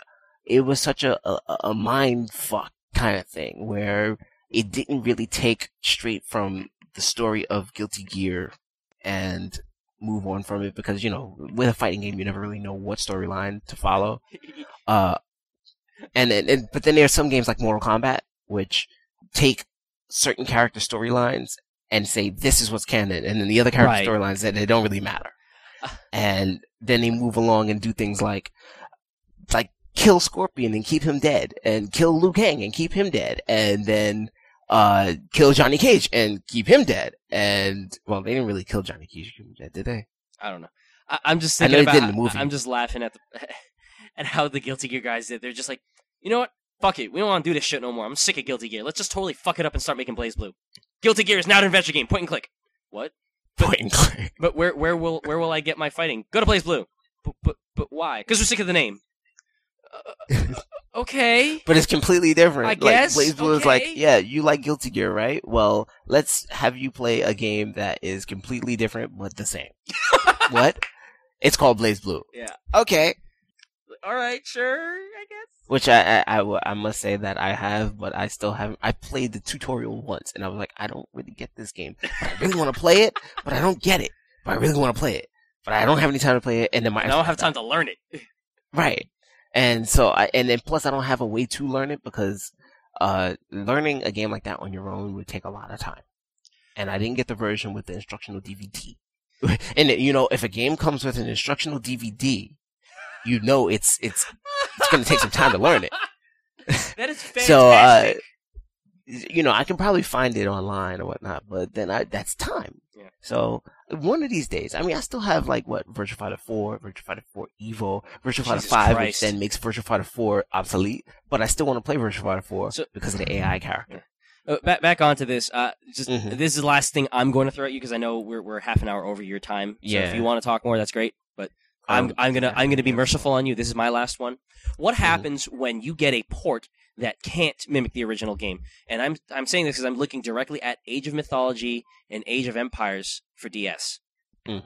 it was such a, a, a mind fuck kind of thing where it didn't really take straight from the story of Guilty Gear and move on from it because, you know, with a fighting game, you never really know what storyline to follow. <laughs> Uh, and, and, and but then there are some games like Mortal Kombat which take certain character storylines and say this is what's canon, and then the other character
Right.
storylines that they don't really matter, and then they move along and do things like like kill Scorpion and keep him dead, and kill Liu Kang and keep him dead, and then uh kill Johnny Cage and keep him dead, and well they didn't really kill Johnny Cage keep him dead, did they?
I don't know. I, I'm just
I know
thinking about.
did in the movie.
I'm just laughing at the <laughs> at how the Guilty Gear guys did. They're just like, you know what? Fuck it. We don't want to do this shit no more. I'm sick of Guilty Gear. Let's just totally fuck it up and start making BlazBlue. Guilty Gear is now an adventure game. Point and click. What? But-
Point and click. <laughs>
But where where will where will I get my fighting? Go to BlazBlue. But but, but why? Because we're sick of the name. Uh, Okay. <laughs>
but it's completely different.
I guess,
Like, BlazBlue is like, yeah, you like Guilty Gear, right? Well, let's have you play a game that is completely different but the same. <laughs> what? It's called BlazBlue.
Yeah.
Okay.
All right. Sure. I guess.
Which I I I must say that I have, but I still haven't. I played the tutorial once and I was like, I don't really get this game. But I really want to play it, but I don't get it. But I really want to play it. But I don't have any time to play it. And then my
I don't have time to learn it. <laughs>
Right. And so I, and then plus I don't have a way to learn it because, uh, learning a game like that on your own would take a lot of time. And I didn't get the version with the instructional DVD. <laughs> and you know, if a game comes with an instructional DVD, you know it's, it's, it's gonna take some time to learn it. <laughs>
That is fantastic. <laughs>
So, uh, you know, I can probably find it online or whatnot, but then I, that's time.
Yeah.
So one of these days, I mean, I still have like what Virtua Fighter 4, Virtua Fighter 4 Evo, Virtua Fighter
Jesus
5,
Christ.
which then makes Virtua Fighter 4 obsolete. But I still want to play Virtua Fighter 4
So-
because of the AI character.
Uh, back back onto this. Uh, just
Mhm.
this is the last thing I'm going to throw at you because I know we're we're half an hour over your time. So if you want to talk more, that's great. But I'm
Um,
I'm gonna I'm gonna be merciful on you. This is my last one. What
Mm-hmm.
happens when you get a port that can't mimic the original game? And I'm I'm saying this because I'm looking directly at Age of Mythology and Age of Empires for DS.
hmm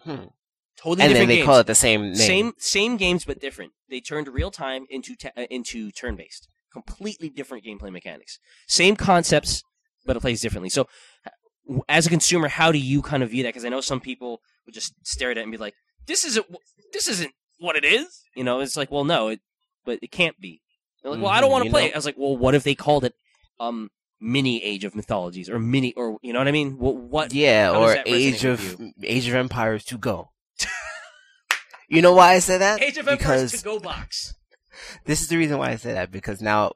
Totally different.
And then they
games.
call it the same name.
Same same games but different. They turned real time into ta- uh, into turn based. Completely different gameplay mechanics. Same concepts, but it plays differently. So, as a consumer, how do you kind of view that? Because I know some people would just stare at it and be like, "This isn't this isn't what it is." You know, it's like, well, no, it but it can't be. They're like, well, I don't
Mhm,
want to play
know-
it. I was like, well, what if they called it um mini Age of Mythologies or mini or you know what I mean? What what
yeah, or Age of Age of Empires to go. <laughs> you know why I say that?
Age of Empires
because
to go box?
this is the reason why I say that because now,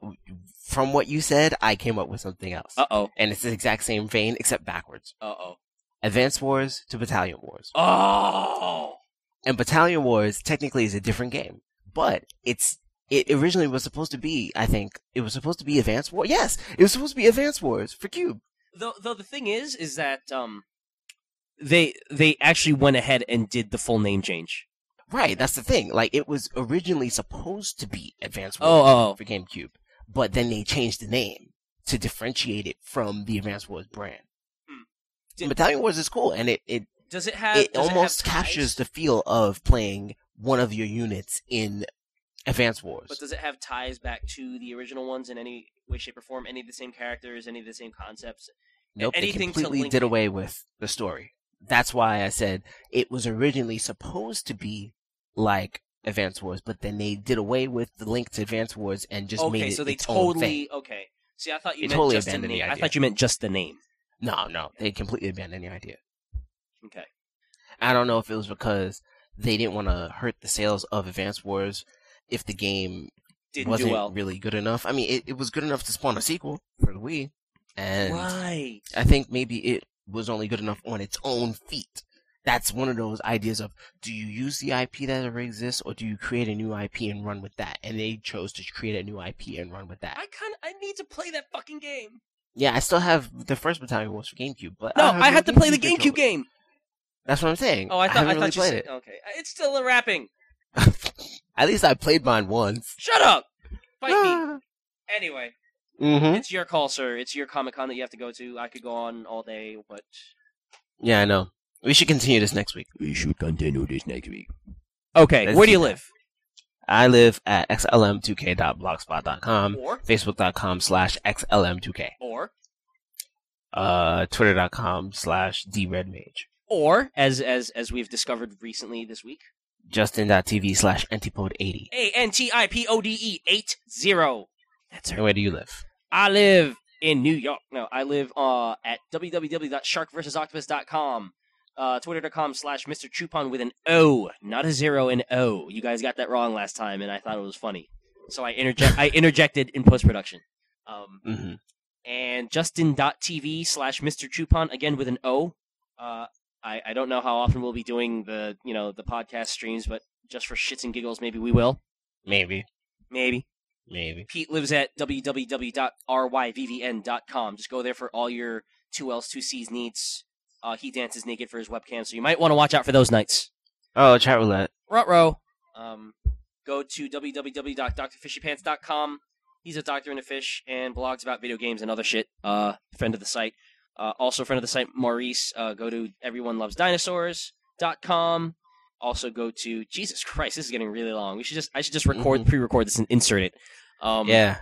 from what you said, I came up with something else,
Uh oh.
and it's the exact same vein except backwards.
Uh oh.
Advance Wars to Battalion Wars.
Oh.
And Battalion Wars technically is a different game, but it's it originally was supposed to be, I think, it was supposed to be Advance War. Yes, it was supposed to be Advance Wars for Cube.
Though, though the thing is, is that um, they they actually went ahead and did the full name change.
Right, that's the thing. Like it was originally supposed to be Advance Wars
Oh, oh,
for GameCube, but then they changed the name to differentiate it from the Advance Wars brand.
Hmm. Did-
Battalion Wars is cool, and it it,
Does it have?
it almost
it have
captures the feel of playing one of your units in Advance Wars.
But does it have ties back to the original ones in any way, shape, or form? Any of the same characters? Any of the same concepts?
Nope, they
anything to
completely did away with the story. That's why I said it was originally supposed to be like Advance Wars, but then they did away with the link to Advance Wars and just made
okay,
it
so they
its own thing.
totally okay. See, I thought you
They
meant
totally
just the
abandoned the
name. I
idea.
thought you meant just the name.
No, no, they completely abandoned the idea.
Okay.
I don't know if it was because they didn't want to hurt the sales of Advance Wars if the game
Didn't
wasn't
do well.
really good enough. I mean, it, it was good enough to spawn a sequel for the Wii, and
Right.
I think maybe it was only good enough on its own feet. That's one of those ideas of do you use the IP that already exists or do you create a new IP and run with that? And they chose to create a new IP and run with that.
I kind I need to play that fucking game.
yeah, I still have the first Battalion Wars for GameCube, but
No,
don't
I had to play the
controller.
GameCube game.
That's what I'm saying.
Oh, I thought I,
haven't
thought
really
you
played
said
it.
okay. It's still a wrapping. <laughs>
At least I played mine once.
Shut up. Fight me. Anyway,
mm-hmm.
it's your call, sir. It's your Comic Con that you have to go to. I could go on all day, but
Yeah, I know. We should continue this next week.
we should continue this next week. Okay,
Let's
where do
do
you
that.
live?
I live at xlm2k.blogspot.com,
Or
facebook.com slash xlm2k,
or
uh, twitter.com slash dredmage,
or as as as we've discovered recently this week,
justin.tv slash antipode80.
A N T I P O D E eight zero. That's right.
where do you live?
I live in New York. No, I live uh at www.sharkversusoctopus.com. Uh, Twitter.com slash Mr. Chupon with an O, not a zero, an O. You guys got that wrong last time, and I thought it was funny. So I interject I interjected in post production. Um,
Mm-hmm.
and Justin.tv slash Mr. Chupon again with an O. Uh, I, I don't know how often we'll be doing the you know the podcast streams, but just for shits and giggles, maybe we will.
Maybe.
Maybe.
Maybe.
Pete lives at www.ryvvn.com. Just go there for all your two L's, two C's needs. Uh, he dances naked for his webcam, so you might want to watch out for those nights.
Oh, chat roulette.
Rutro. Um, go to www.drfishypants.com. He's a doctor in a fish and blogs about video games and other shit. Uh, friend of the site. Uh, also friend of the site, Maurice. Uh, go to everyonelovesdinosaurs.com. Also go to Jesus Christ. This is getting really long. We should just I should just record
Mhm.
pre-record this and insert it. Um,
yeah.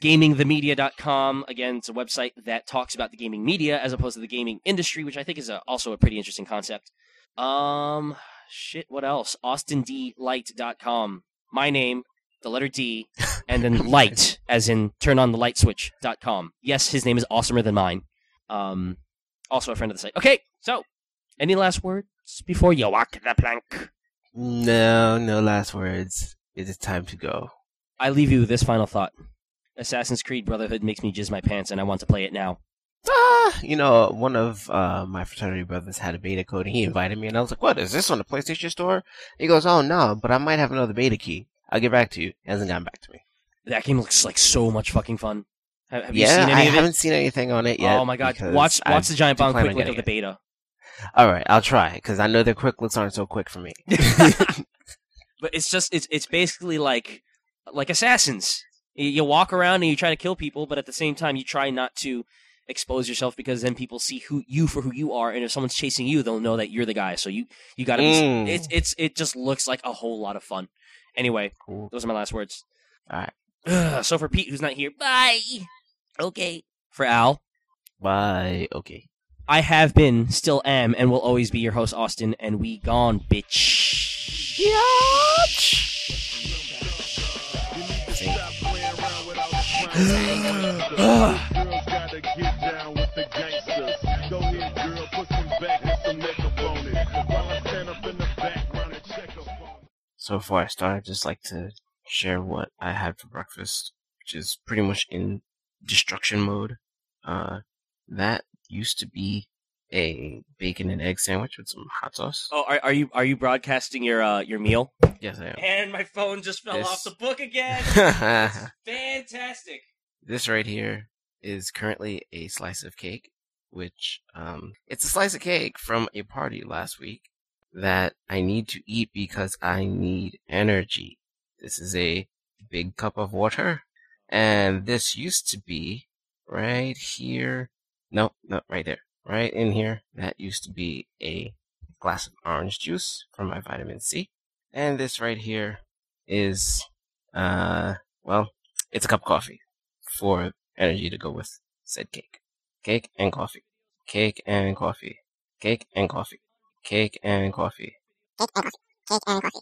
gamingthemedia.com again it's a website that talks about the gaming media as opposed to the gaming industry which i think is a, also a pretty interesting concept um shit what else austindlight.com my name the letter d and then <laughs> light as in turn on the light switch.com yes his name is awesomer than mine um also a friend of the site okay so any last words before you walk the plank
No, no last words. It is time to go.
i leave you with this final thought assassin's creed brotherhood makes me jizz my pants and i want to play it now
Ah, you know, one of uh, my fraternity brothers had a beta code, and he invited me, and I was like, "What is this on the PlayStation Store?" He goes, "Oh no, but I might have another beta key. I'll get back to you." He hasn't gotten back to me.
That game looks like so much fucking fun. Have, have you
yeah,
seen
I
any of
haven't seen anything on it yet.
oh my god! Watch
I
watch the giant bomb quick look of the beta.
All right, I'll try because I know their quick looks aren't so quick for me. <laughs> <laughs>
But it's just it's it's basically like like assassins. You, you walk around and you try to kill people, but at the same time you try not to expose yourself because then people see who you for who you are, and if someone's chasing you, they'll know that you're the guy. So you you got to be.
Mm.
It's it's it just looks like a whole lot of fun. Anyway,
Cool.
those are my last words.
All right.
Ugh, <sighs> so for Pete, who's not here, bye. Okay. For Al,
Bye. Okay.
I have been, still am, and will always be your host, Austin, and we gone, bitch.
You need to stop playing around with all the clowns. Girls gotta get down with the gangsters. Go ahead, girl, put some back and some makeup on it. While I stand up in the background and check up on it.
So before I start, I'd just like to share what I had for breakfast, which is pretty much in destruction mode. Uh, that used to be a bacon and egg sandwich with some hot sauce.
Oh, are, are you are you broadcasting your uh, your meal?
Yes, I am.
And my phone just fell
This-
off the book again. <laughs> Fantastic.
this right here is currently a slice of cake, which um, it's a slice of cake from a party last week that I need to eat because I need energy. This is a big cup of water, and this used to be right here. No, not right there. Right in here. That used to be a glass of orange juice for my vitamin C. And this right here is, uh, well, it's a cup of coffee for energy to go with said cake. Cake and coffee. Cake and coffee. Cake and coffee. Cake and coffee.
cake and coffee, cake and coffee,